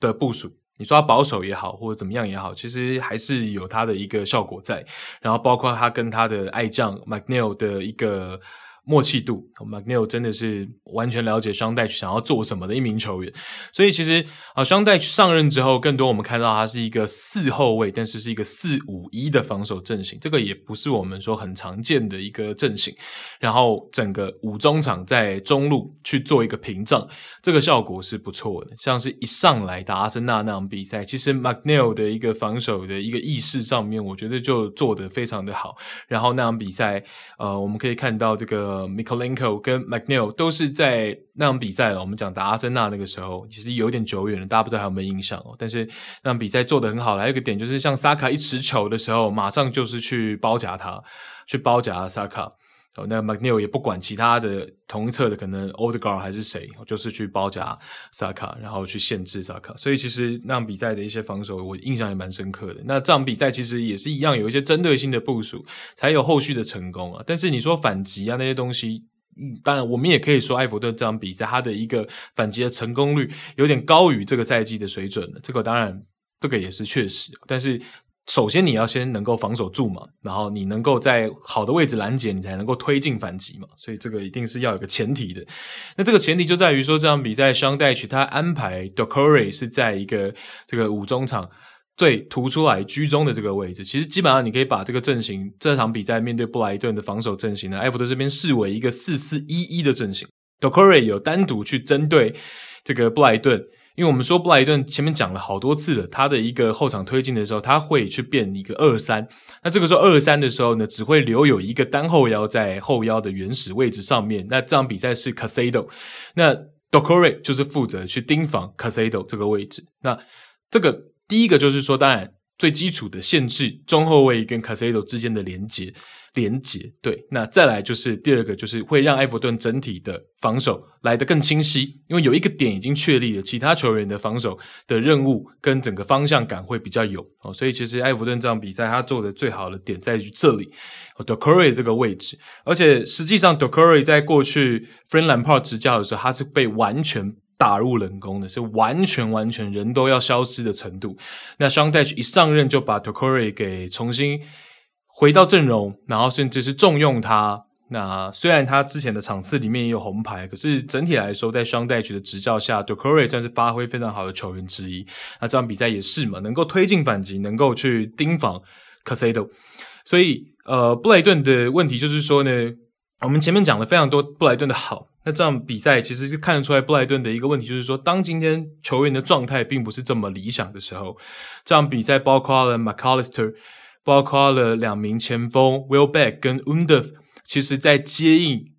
的部署，你说他保守也好，或者怎么样也好，其实还是有他的一个效果在。然后包括他跟他的爱将 McNeil 的一个。默契度，McNeil 真的是完全了解双戴想要做什么的一名球员，所以其实啊，双戴许上任之后，更多我们看到他是一个四后卫，但是是一个四五一的防守阵型，这个也不是我们说很常见的一个阵型。然后整个五中场在中路去做一个屏障，这个效果是不错的。像是一上来打阿森纳那场比赛，其实 McNeil 的一个防守的一个意识上面，我觉得就做得非常的好。然后那场比赛，呃，我们可以看到这个。呃 Mikolenko 跟 McNeil 都是在那场比赛了。我们讲打阿森纳那个时候，其实有点久远了，大家不知道还有没有印象哦。但是那场比赛做得很好，还有一个点就是，像萨卡一持球的时候，马上就是去包夹他，去包夹萨卡。那 McNeil 也不管其他的同一侧的可能 o l d g a r 还是谁，就是去包夹萨卡，然后去限制萨卡。所以其实那场比赛的一些防守，我印象也蛮深刻的。那这场比赛其实也是一样，有一些针对性的部署，才有后续的成功啊。但是你说反击啊那些东西，嗯，当然我们也可以说，埃弗顿这场比赛他的一个反击的成功率有点高于这个赛季的水准了。这个当然，这个也是确实，但是。首先，你要先能够防守住嘛，然后你能够在好的位置拦截，你才能够推进反击嘛。所以这个一定是要有个前提的。那这个前提就在于说，这场比赛桑戴许他安排 Doucouré 是在一个这个五中场最突出来居中的这个位置。其实基本上你可以把这个阵型，这场比赛面对布莱顿的防守阵型呢，埃弗顿这边视为一个四四一一的阵型。Doucouré 有单独去针对这个布莱顿。因为我们说布莱顿前面讲了好多次了，他的一个后场推进的时候，他会去变一个二三。那这个时候二三的时候呢，只会留有一个单后腰在后腰的原始位置上面。那这场比赛是 Caicedo，那 Doucouré 就是负责去盯防 Caicedo 这个位置。那这个第一个就是说，当然最基础的限制中后卫跟 Caicedo 之间的连接。连接对，那再来就是第二个，就是会让埃弗顿整体的防守来得更清晰，因为有一个点已经确立了，其他球员的防守的任务跟整个方向感会比较有哦，所以其实埃弗顿这场比赛他做的最好的点在于这里 d o c u r r y 这个位置，而且实际上 Doucouré 在过去 Frank Lampard 执教的时候，他是被完全打入冷宫的，是完全完全人都要消失的程度。那 Sean Dyche 一上任就把 Doucouré 给重新。回到阵容，然后甚至是重用他，那虽然他之前的场次里面也有红牌，可是整体来说，在 Sean Dyche 的执教下，Doucouré 算是发挥非常好的球员之一。那这场比赛也是嘛，能够推进反击，能够去盯防 c a s e d o。所以，呃，布莱顿的问题就是说呢，我们前面讲了非常多布莱顿的好。那这场比赛其实是看得出来布莱顿的一个问题，就是说，当今天球员的状态并不是这么理想的时候，这场比赛包括了 McAllister，包括了两名前锋 Welbeck 跟 Undev，。其实，在接应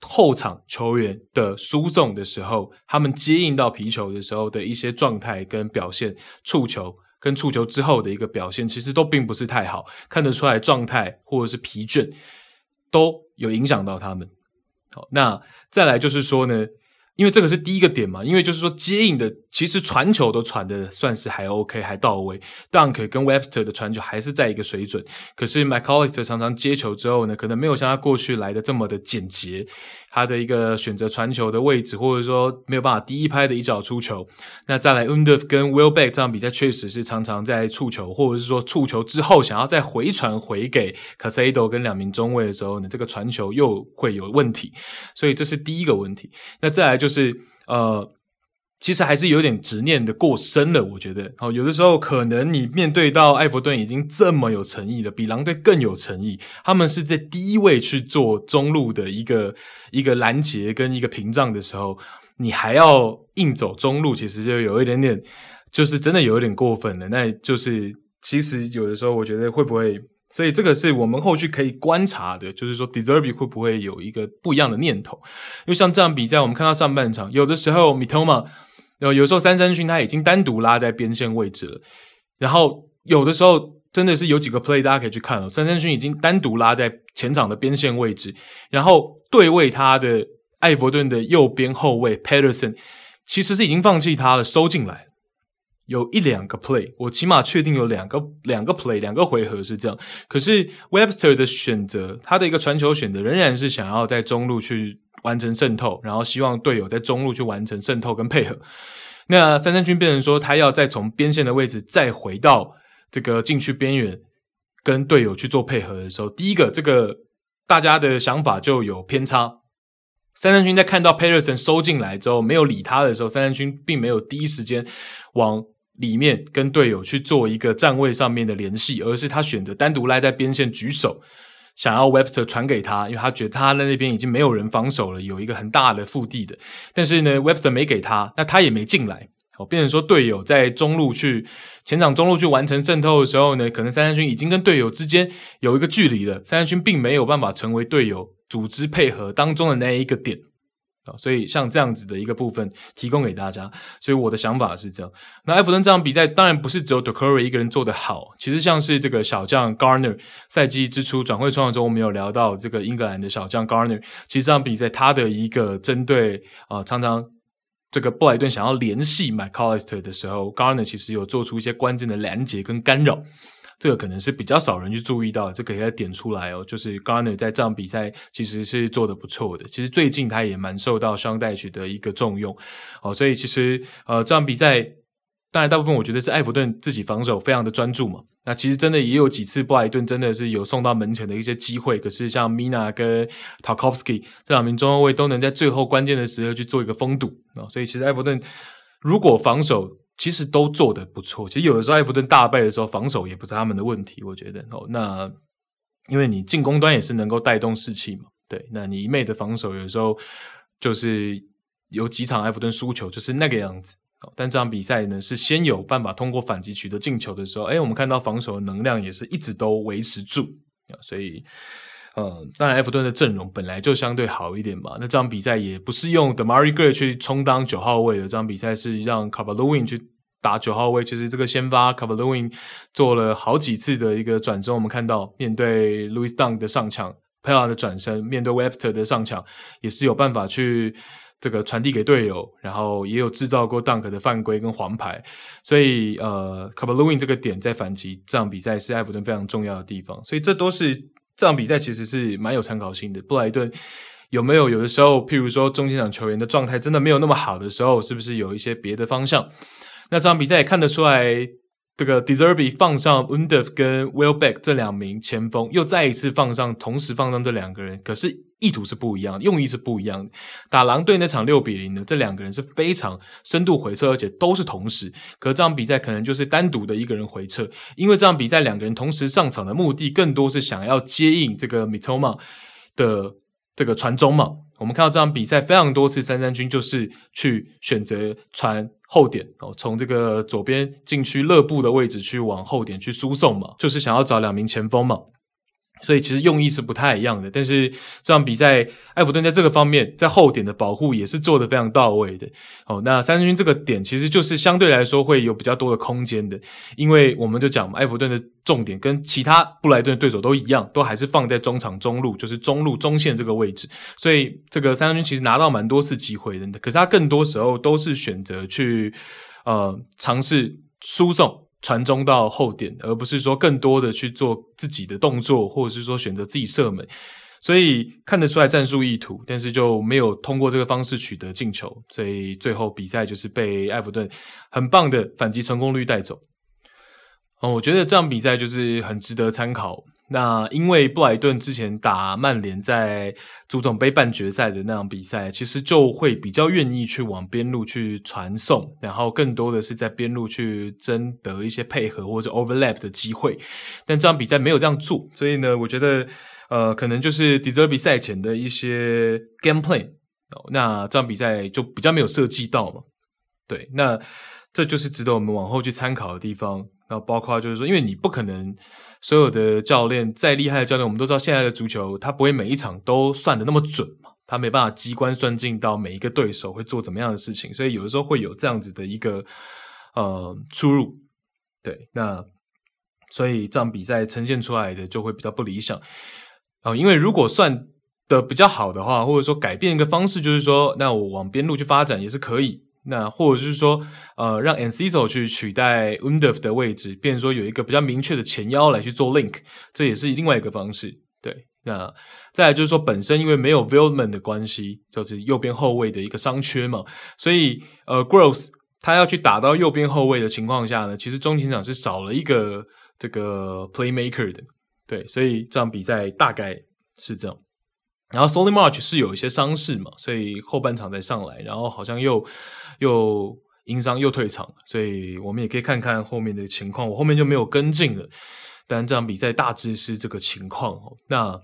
后场球员的输送的时候，他们接应到皮球的时候的一些状态跟表现，触球跟触球之后的一个表现，其实都并不是太好，看得出来状态或者是疲倦都有影响到他们。好，那再来就是说呢。因为这个是第一个点嘛，因为就是说接应的其实传球都传的算是还 OK 还到位，Dunk 跟 Webster 的传球还是在一个水准，可是 McAllister 常常接球之后呢，可能没有像他过去来的这么的简洁。他的一个选择传球的位置，或者说没有办法第一拍的一脚出球。那再来，Undav 跟 Welbeck 这场比赛确实是常常在触球，或者是说触球之后想要再回传回给 Casado 跟两名中卫的时候呢，这个传球又会有问题。所以这是第一个问题。那再来就是呃。其实还是有点执念的过深了，我觉得。好，有的时候可能你面对到埃弗顿已经这么有诚意了，比狼队更有诚意。他们是在第一位去做中路的一个一个拦截跟一个屏障的时候，你还要硬走中路，其实就有一点点，就是真的有一点过分了。那就是其实有的时候我觉得会不会，所以这个是我们后续可以观察的，就是说 De Zerbi 会不会有一个不一样的念头？因为像这样比赛，我们看到上半场，有的时候 Mitoma。有有时候三三军他已经单独拉在边线位置了，然后有的时候真的是有几个 play 大家可以去看哦，三三军已经单独拉在前场的边线位置，然后对位他的艾弗顿的右边后卫 Pedersen 其实是已经放弃他了，收进来，有一两个 play，我起码确定有两个两个 play 两个回合是这样，可是 Webster 的选择，他的一个传球选择仍然是想要在中路去。完成渗透，然后希望队友在中路去完成渗透跟配合。那三三军变成说，他要再从边线的位置再回到这个禁区边缘，跟队友去做配合的时候，第一个这个大家的想法就有偏差。三三军在看到 Pedersen 收进来之后，没有理他的时候，三三军并没有第一时间往里面跟队友去做一个站位上面的联系，而是他选择单独赖在边线举手。想要 Webster 传给他，因为他觉得他在那边已经没有人防守了，有一个很大的腹地的。但是呢，Webster 没给他，那他也没进来。哦，变成说队友在中路去前场中路去完成渗透的时候呢，可能三三军已经跟队友之间有一个距离了，三三军并没有办法成为队友组织配合当中的那一个点。所以像这样子的一个部分提供给大家，所以我的想法是这样。那埃弗顿这场比赛当然不是只有 Doucouré 一个人做得好，其实像是这个小将 Garner 赛季之初转会窗的时候，我们有聊到这个英格兰的小将 Garner，其实这场比赛他的一个针对啊、呃，常常这个布莱顿想要联系 McAllister 的时候，Garner 其实有做出一些关键的拦截跟干扰。这个可能是比较少人去注意到，这个可以点出来哦。就是 Garner 在这场比赛其实是做得不错的，其实最近他也蛮受到 Sean Dyche 的一个重用哦。所以其实呃这场比赛，当然大部分我觉得是埃弗顿自己防守非常的专注嘛。那其实真的也有几次布莱顿真的是有送到门前的一些机会，可是像 Mina 跟 Tarkovsky 这两名中后卫都能在最后关键的时候去做一个封堵哦。所以其实埃弗顿如果防守，其实都做得不错。其实有的时候埃弗顿大败的时候，防守也不是他们的问题。我觉得哦，那因为你进攻端也是能够带动士气嘛。对，那你一昧的防守，有的时候就是有几场埃弗顿输球就是那个样子。但这场比赛呢，是先有办法通过反击取得进球的时候，哎，我们看到防守的能量也是一直都维持住。所以，呃，当然埃弗顿的阵容本来就相对好一点嘛。那这场比赛也不是用 d e m a r i g r a y 去充当九号位的，这场比赛是让 c a r v a l o w i n 去打九号位。其实这个先发 c a r v a l o w i n 做了好几次的一个转身，我们看到面对 Louis Dunk 的上抢，Pellè 的转身，面对 Webster 的上抢，也是有办法去这个传递给队友，然后也有制造过 Dunk 的犯规跟黄牌。所以呃 Calvert-Lewin 这个点在反击这场比赛是埃弗顿非常重要的地方。所以这都是。这场比赛其实是蛮有参考性的。布莱顿有没有有的时候，譬如说中前场球员的状态真的没有那么好的时候，是不是有一些别的方向？那这场比赛也看得出来，这个 De Zerbi 放上 Undev 跟 Welbeck 这两名前锋，又再一次放上，同时放上这两个人，可是意图是不一样，用意是不一样的。打狼队那场六比零呢，这两个人是非常深度回撤，而且都是同时。可这场比赛可能就是单独的一个人回撤，因为这场比赛两个人同时上场的目的，更多是想要接应这个 Mitoma 的这个传中嘛。我们看到这场比赛非常多次，三三军就是去选择传。后点哦，从这个左边禁区勒布的位置去往后点去输送嘛，就是想要找两名前锋嘛。所以其实用意是不太一样的，但是这场比赛，艾弗顿在这个方面在后点的保护也是做得非常到位的。哦，那三军这个点其实就是相对来说会有比较多的空间的，因为我们就讲埃，弗顿的重点跟其他布莱顿的对手都一样，都还是放在中场中路，就是中路中线这个位置。所以这个三军其实拿到蛮多次机会的，可是他更多时候都是选择去呃尝试输送。传中到后点，而不是说更多的去做自己的动作，或者是说选择自己射门，所以看得出来战术意图，但是就没有通过这个方式取得进球，所以最后比赛就是被埃弗顿很棒的反击成功率带走。哦，我觉得这场比赛就是很值得参考。那因为布莱顿之前打曼联在足总杯半决赛的那场比赛，其实就会比较愿意去往边路去传送，然后更多的是在边路去争得一些配合或者 overlap 的机会。但这场比赛没有这样做，所以呢，我觉得呃，可能就是 De Zerbi 赛前的一些 game plan，哦，那这场比赛就比较没有设计到嘛。对，那这就是值得我们往后去参考的地方。那包括就是说，因为你不可能。所有的教练再厉害的教练，我们都知道现在的足球，他不会每一场都算的那么准嘛，他没办法机关算尽到每一个对手会做怎么样的事情，所以有的时候会有这样子的一个呃出入。对，那所以这场比赛呈现出来的就会比较不理想。哦、呃，因为如果算的比较好的话，或者说改变一个方式，就是说，那我往边路去发展也是可以。那或者是说，呃，让 Enciso 去取代 Undef 的位置，变成说有一个比较明确的前腰来去做 link，这也是另外一个方式。对，那再来就是说，本身因为没有 Veltman 的关系，就是右边后卫的一个伤缺嘛，所以呃，Gross 他要去打到右边后卫的情况下呢，其实中前场是少了一个这个 playmaker 的。对，所以这场比赛大概是这样。然后 Solly March 是有一些伤势嘛，所以后半场才上来，然后好像又又因伤又退场，所以我们也可以看看后面的情况。我后面就没有跟进了，但这场比赛大致是这个情况。那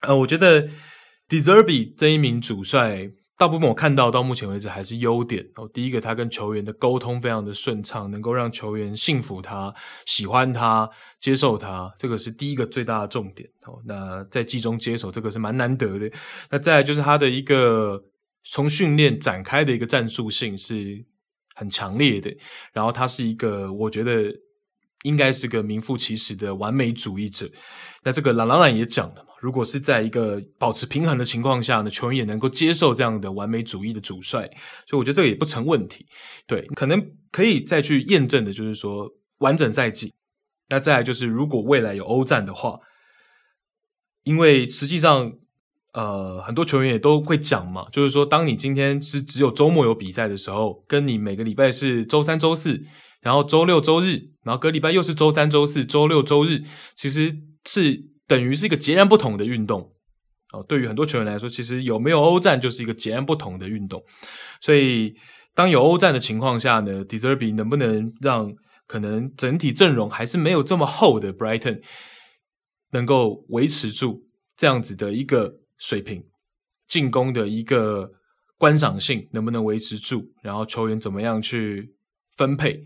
呃，我觉得 De Zerbi 这一名主帅。大部分我看到到目前为止还是优点哦。第一个，他跟球员的沟通非常的顺畅，能够让球员信服他、喜欢他、接受他，这个是第一个最大的重点哦。那在季中接手，这个是蛮难得的。那再来就是他的一个从训练展开的一个战术性是很强烈的，然后他是一个我觉得应该是个名副其实的完美主义者。那这个朗朗朗也讲了嘛。如果是在一个保持平衡的情况下呢，球员也能够接受这样的完美主义的主帅，所以我觉得这个也不成问题。对，可能可以再去验证的，就是说完整赛季。那再来就是，如果未来有欧战的话，因为实际上，呃，很多球员也都会讲嘛，就是说，当你今天是只有周末有比赛的时候，跟你每个礼拜是周三、周四，然后周六、周日，然后隔礼拜又是周三、周四、周六、周日，其实是。等于是一个截然不同的运动哦。对于很多球员来说，其实有没有欧战就是一个截然不同的运动。所以，当有欧战的情况下呢，De Zerbi 能不能让可能整体阵容还是没有这么厚的 Brighton 能够维持住这样子的一个水平，进攻的一个观赏性能不能维持住？然后球员怎么样去分配？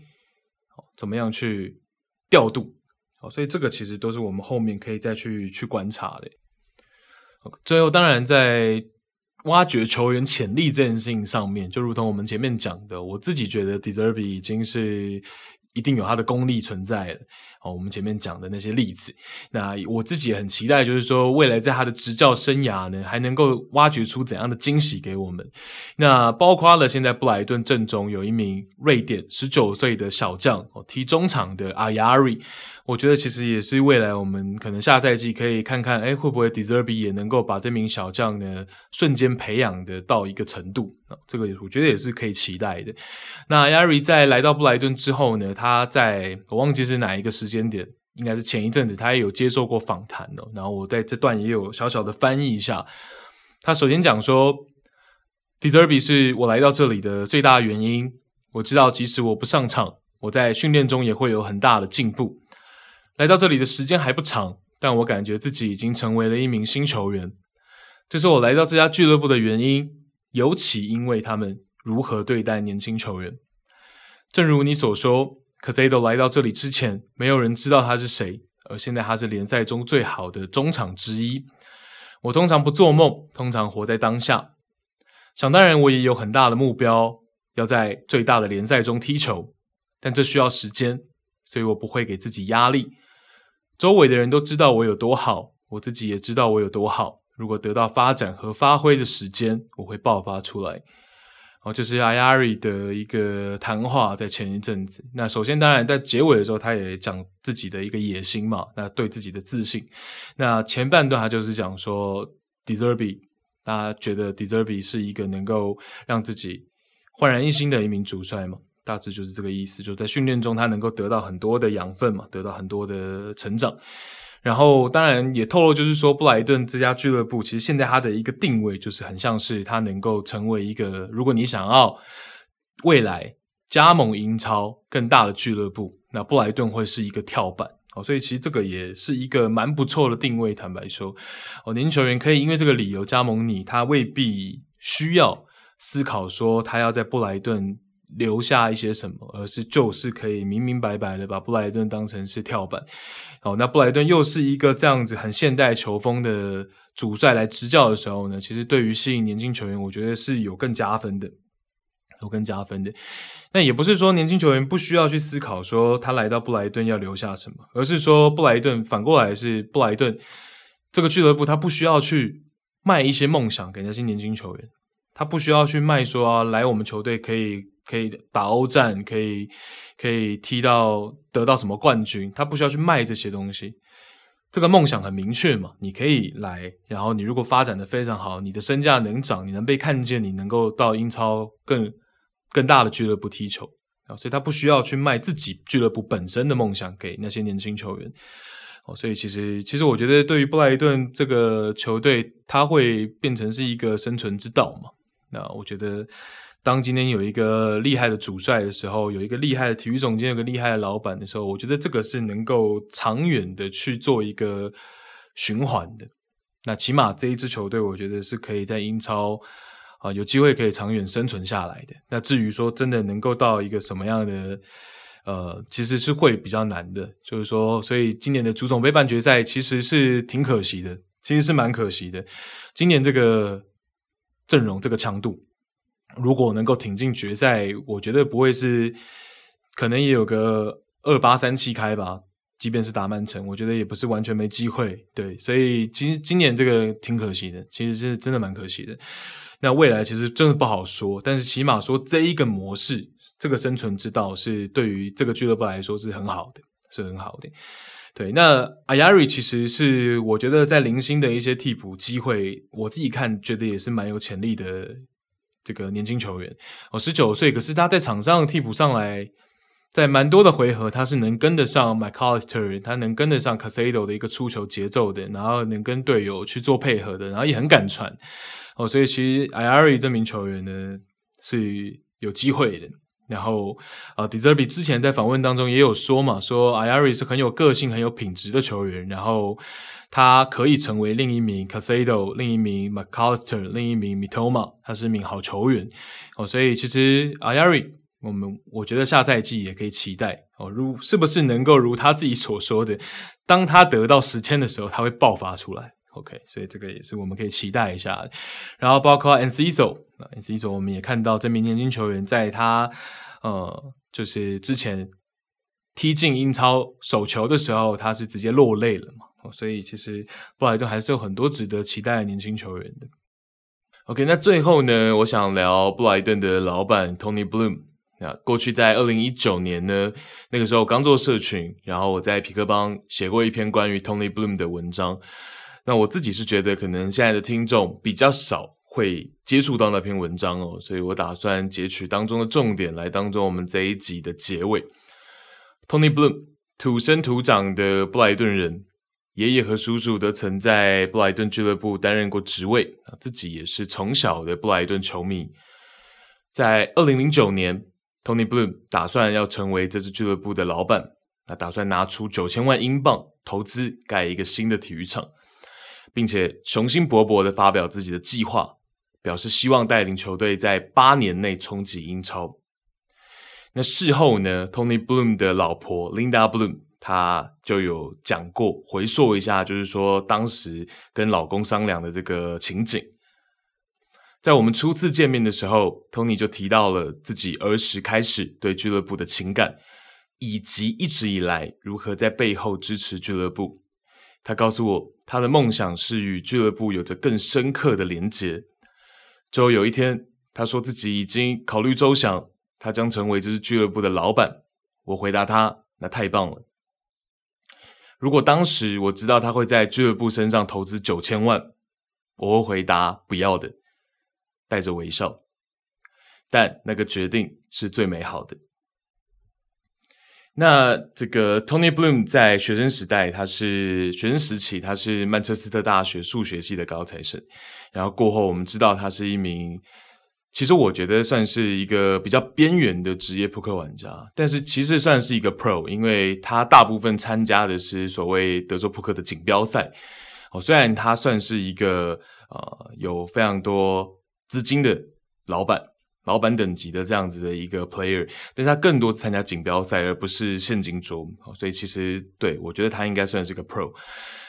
怎么样去调度？好，所以这个其实都是我们后面可以再去去观察的。最后，当然在挖掘球员潜力这件事情上面，就如同我们前面讲的，我自己觉得 De Zerbi 已经是一定有他的功力存在了。哦，我们前面讲的那些例子，那我自己也很期待，就是说未来在他的执教生涯呢，还能够挖掘出怎样的惊喜给我们。那包括了现在布莱顿阵中有一名瑞典十九岁的小将，哦，踢中场的 Ajari。我觉得其实也是未来我们可能下赛季可以看看，哎，会不会 Deserbi 也能够把这名小将呢瞬间培养的到一个程度啊？这个我觉得也是可以期待的。那 Ajari 在来到布莱顿之后呢，他在我忘记是哪一个时时间点，应该是前一阵子，他也有接受过访谈的。然后我在这段也有小小的翻译一下。他首先讲说，De Zerbi 是我来到这里的最大原因。我知道，即使我不上场，我在训练中也会有很大的进步。来到这里的时间还不长，但我感觉自己已经成为了一名新球员。这是我来到这家俱乐部的原因，尤其因为他们如何对待年轻球员。正如你所说，Caicedo 来到这里之前，没有人知道他是谁，而现在他是联赛中最好的中场之一。我通常不做梦，通常活在当下。想当然，我也有很大的目标，要在最大的联赛中踢球，但这需要时间，所以我不会给自己压力。周围的人都知道我有多好，我自己也知道我有多好。如果得到发展和发挥的时间，我会爆发出来。就是 Ayari 的一个谈话，在前一阵子。那首先，当然在结尾的时候，他也讲自己的一个野心嘛，那对自己的自信。那前半段他就是讲说，De Zerbi，大家觉得 De Zerbi 是一个能够让自己焕然一新的一名主帅嘛？大致就是这个意思，就在训练中他能够得到很多的养分嘛，得到很多的成长。然后，当然也透露，就是说，布莱顿这家俱乐部，其实现在它的一个定位，就是很像是它能够成为一个，如果你想要未来加盟英超更大的俱乐部，那布莱顿会是一个跳板。哦，所以其实这个也是一个蛮不错的定位。坦白说，哦，年轻球员可以因为这个理由加盟你，他未必需要思考说他要在布莱顿。留下一些什么，而是就是可以明明白白的把布莱顿当成是跳板。哦，那布莱顿又是一个这样子很现代球风的主帅来执教的时候呢，其实对于吸引年轻球员，我觉得是有更加分的，有更加分的。那也不是说年轻球员不需要去思考说他来到布莱顿要留下什么，而是说布莱顿反过来是布莱顿这个俱乐部，他不需要去卖一些梦想给那些年轻球员，他不需要去卖说啊，来我们球队可以。可以打欧战，可以可以踢到得到什么冠军，他不需要去卖这些东西。这个梦想很明确嘛，你可以来，然后你如果发展的非常好，你的身价能涨，你能被看见，你能够到英超更更大的俱乐部踢球啊，所以他不需要去卖自己俱乐部本身的梦想给那些年轻球员。哦，所以其实其实我觉得，对于布莱顿这个球队，他会变成是一个生存之道嘛。那我觉得。当今天有一个厉害的主帅的时候，有一个厉害的体育总监，有个厉害的老板的时候，我觉得这个是能够长远的去做一个循环的。那起码这一支球队，我觉得是可以在英超啊、有机会可以长远生存下来的。那至于说真的能够到一个什么样的，呃，其实是会比较难的。就是说，所以今年的足总杯半决赛其实是挺可惜的，其实是蛮可惜的。今年这个阵容，这个强度。如果能够挺进决赛，我觉得不会是，可能也有个二八三七开吧。即便是打曼城，我觉得也不是完全没机会。对，所以今今年这个挺可惜的，其实是真的蛮可惜的。那未来其实真的不好说，但是起码说这一个模式，这个生存之道是对于这个俱乐部来说是很好的，是很好的。对，那 Ayari 其实是我觉得在零星的一些替补机会，我自己看觉得也是蛮有潜力的。这个年轻球员哦，十九岁，可是他在场上替补上来，在蛮多的回合，他是能跟得上 McAllister，他能跟得上 Casado 的一个出球节奏的，然后能跟队友去做配合的，然后也很敢传哦，所以其实 Ayari 这名球员呢是有机会的。然后啊，De Zerbi 之前在访问当中也有说嘛，说 Iari 是很有个性、很有品质的球员，然后。他可以成为另一名 Caicedo，另一名 McAllister，另一名 Mitoma，他是一名好球员哦。所以其实 Iari，我们我觉得下赛季也可以期待哦，如是不是能够如他自己所说的，当他得到时间的时候，他会爆发出来。OK，所以这个也是我们可以期待一下。然后包括 n c s o n c s o 我们也看到这名年轻球员在他呃，就是之前踢进英超首球的时候，他是直接落泪了嘛。所以其实布莱顿还是有很多值得期待的年轻球员的。OK，那最后呢，我想聊布莱顿的老板 Tony Bloom。那过去在二零一九年呢，那个时候刚做社群，然后我在皮克邦写过一篇关于 Tony Bloom 的文章。那我自己是觉得可能现在的听众比较少会接触到那篇文章哦，所以我打算截取当中的重点来当做我们这一集的结尾。Tony Bloom，土生土长的布莱顿人，爷爷和叔叔都曾在布莱顿俱乐部担任过职位，自己也是从小的布莱顿球迷。在二零零九年，Tony Bloom 打算要成为这支俱乐部的老板，他打算拿出九千万英镑投资盖一个新的体育场，并且雄心勃勃的发表自己的计划，表示希望带领球队在八年内冲击英超。那事后呢，Tony Bloom 的老婆 Linda Bloom，她就有讲过，回溯一下，就是说当时跟老公商量的这个情景。在我们初次见面的时候，Tony 就提到了自己儿时开始对俱乐部的情感，以及一直以来如何在背后支持俱乐部。他告诉我，他的梦想是与俱乐部有着更深刻的连结。之后有一天，他说自己已经考虑周详。他将成为这支俱乐部的老板。我回答他：“那太棒了。如果当时我知道他会在俱乐部身上投资九千万，我会回答不要的，带着微笑。但那个决定是最美好的。那这个 Tony Bloom 在学生时代，他是学生时期，他是曼彻斯特大学数学系的高材生。然后过后，我们知道他是一名。”其实我觉得算是一个比较边缘的职业扑克玩家，但是其实算是一个 pro，因为他大部分参加的是所谓德州扑克的锦标赛。哦，虽然他算是一个呃有非常多资金的老板，老板等级的这样子的一个 player，但是他更多参加锦标赛，而不是现金桌。所以其实对，我觉得他应该算是个 pro。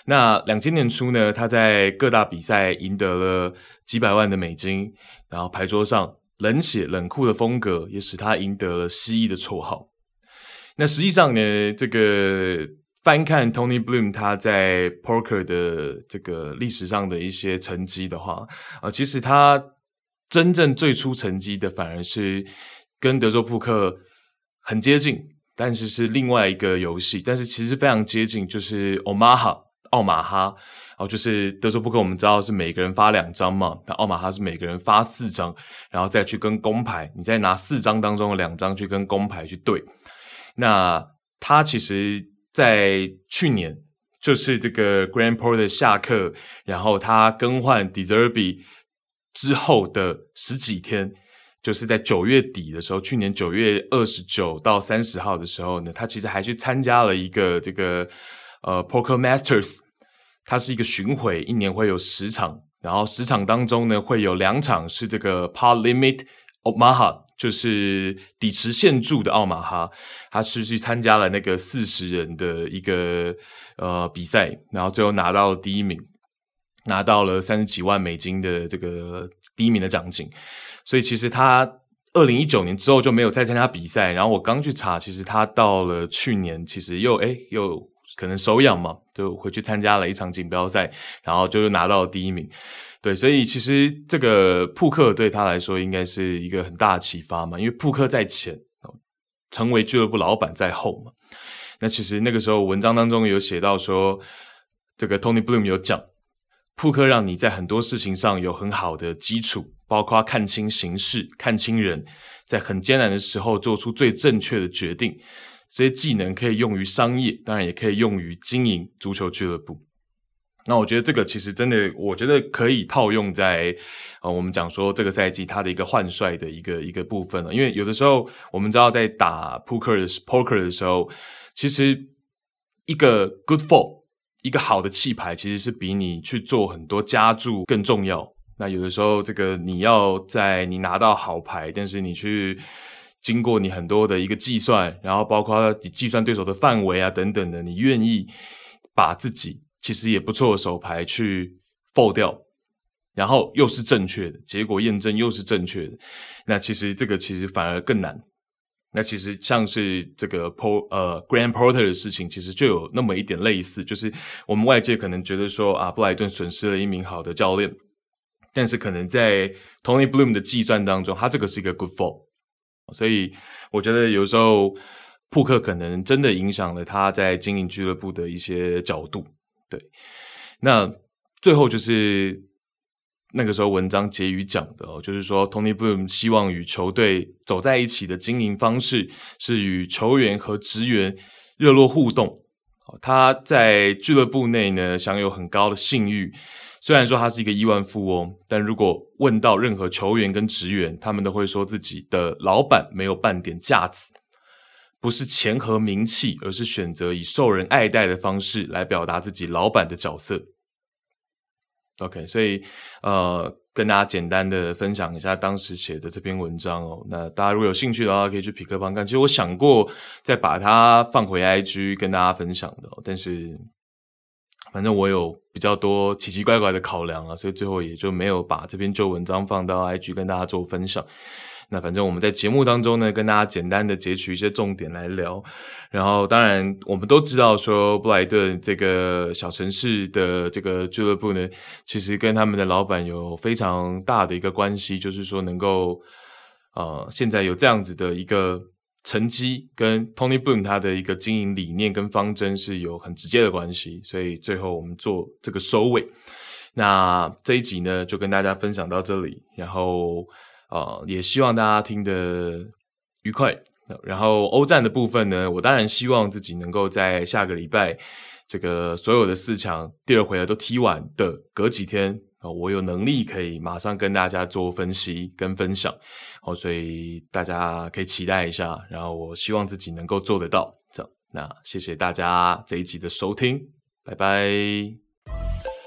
那两千年初呢，他在各大比赛赢得了几百万的美金。然后牌桌上冷血冷酷的风格也使他赢得了蜥蜴的绰号。那实际上呢，这个翻看 Tony Bloom 他在 Poker 的这个历史上的一些成绩的话，啊，其实他真正最初成绩的反而是跟德州扑克很接近，但是是另外一个游戏，但是其实非常接近，就是 Omaha 奥马哈。哦，就是德州扑克，我们知道是每个人发两张嘛，那奥马哈是每个人发四张，然后再去跟公牌，你再拿四张当中的两张去跟公牌去对。那他其实，在去年就是这个 Grand Porter 下课，然后他更换 Deserby 之后的十几天，就是在九月底的时候，去年九月二十九到三十号的时候呢，他其实还去参加了一个这个呃 Poker Masters。它是一个巡回，一年会有十场，然后十场当中呢，会有两场是这个 Pot Limit Omaha，就是底池限注的奥马哈，他是去参加了那个四十人的一个呃比赛，然后最后拿到了第一名，拿到了三十几万美金的这个第一名的奖金，所以其实他二零一九年之后就没有再参加比赛，然后我刚去查，其实他到了去年，其实又诶又。可能手痒嘛，就回去参加了一场锦标赛，然后就又拿到了第一名。对，所以其实这个扑克对他来说应该是一个很大的启发嘛，因为扑克在前，成为俱乐部老板在后嘛。那其实那个时候文章当中有写到说，这个 Tony Bloom 有讲，扑克让你在很多事情上有很好的基础，包括看清形势、看清人，在很艰难的时候做出最正确的决定。这些技能可以用于商业，当然也可以用于经营足球俱乐部。那我觉得这个其实真的，我觉得可以套用在呃，我们讲说这个赛季它的一个换帅的一个一个部分了。因为有的时候我们知道在打扑克的 poker 的时候，其实一个 good fold，一个好的弃牌，其实是比你去做很多加注更重要。那有的时候这个你要在你拿到好牌，但是你去。经过你很多的一个计算，然后包括计算对手的范围啊等等的，你愿意把自己其实也不错的手牌去 fold 掉，然后又是正确的，结果验证又是正确的，那其实这个其实反而更难。那其实像是这个 Po 呃 Grand Porter 的事情，其实就有那么一点类似，就是我们外界可能觉得说啊，布莱顿损失了一名好的教练，但是可能在 Tony Bloom 的计算当中，他这个是一个 good fold。所以我觉得有时候扑克可能真的影响了他在经营俱乐部的一些角度。对，那最后就是那个时候文章结语讲的哦，就是说 Tony Bloom 希望与球队走在一起的经营方式是与球员和职员热络互动。他在俱乐部内呢，享有很高的信誉。虽然说他是一个亿万富翁，但如果问到任何球员跟职员，他们都会说自己的老板没有半点架子，不是钱和名气，而是选择以受人爱戴的方式来表达自己老板的角色。OK，所以呃，跟大家简单的分享一下当时写的这篇文章哦。那大家如果有兴趣的话，可以去匹克帮看。其实我想过再把它放回 IG 跟大家分享的，但是反正我有比较多奇奇怪怪的考量啊，所以最后也就没有把这篇旧文章放到 IG 跟大家做分享。那反正我们在节目当中呢，跟大家简单的截取一些重点来聊。然后，当然我们都知道说，布莱顿这个小城市的这个俱乐部呢，其实跟他们的老板有非常大的一个关系，就是说能够呃，现在有这样子的一个成绩，跟 Tony Bloom 他的一个经营理念跟方针是有很直接的关系。所以最后我们做这个收尾。那这一集呢，就跟大家分享到这里。然后。也希望大家听得愉快。然后欧战的部分呢，我当然希望自己能够在下个礼拜，这个所有的四强第二回合都踢完的隔几天啊、我有能力可以马上跟大家做分析跟分享。好、所以大家可以期待一下。然后我希望自己能够做得到。这样，那谢谢大家这一集的收听，拜拜。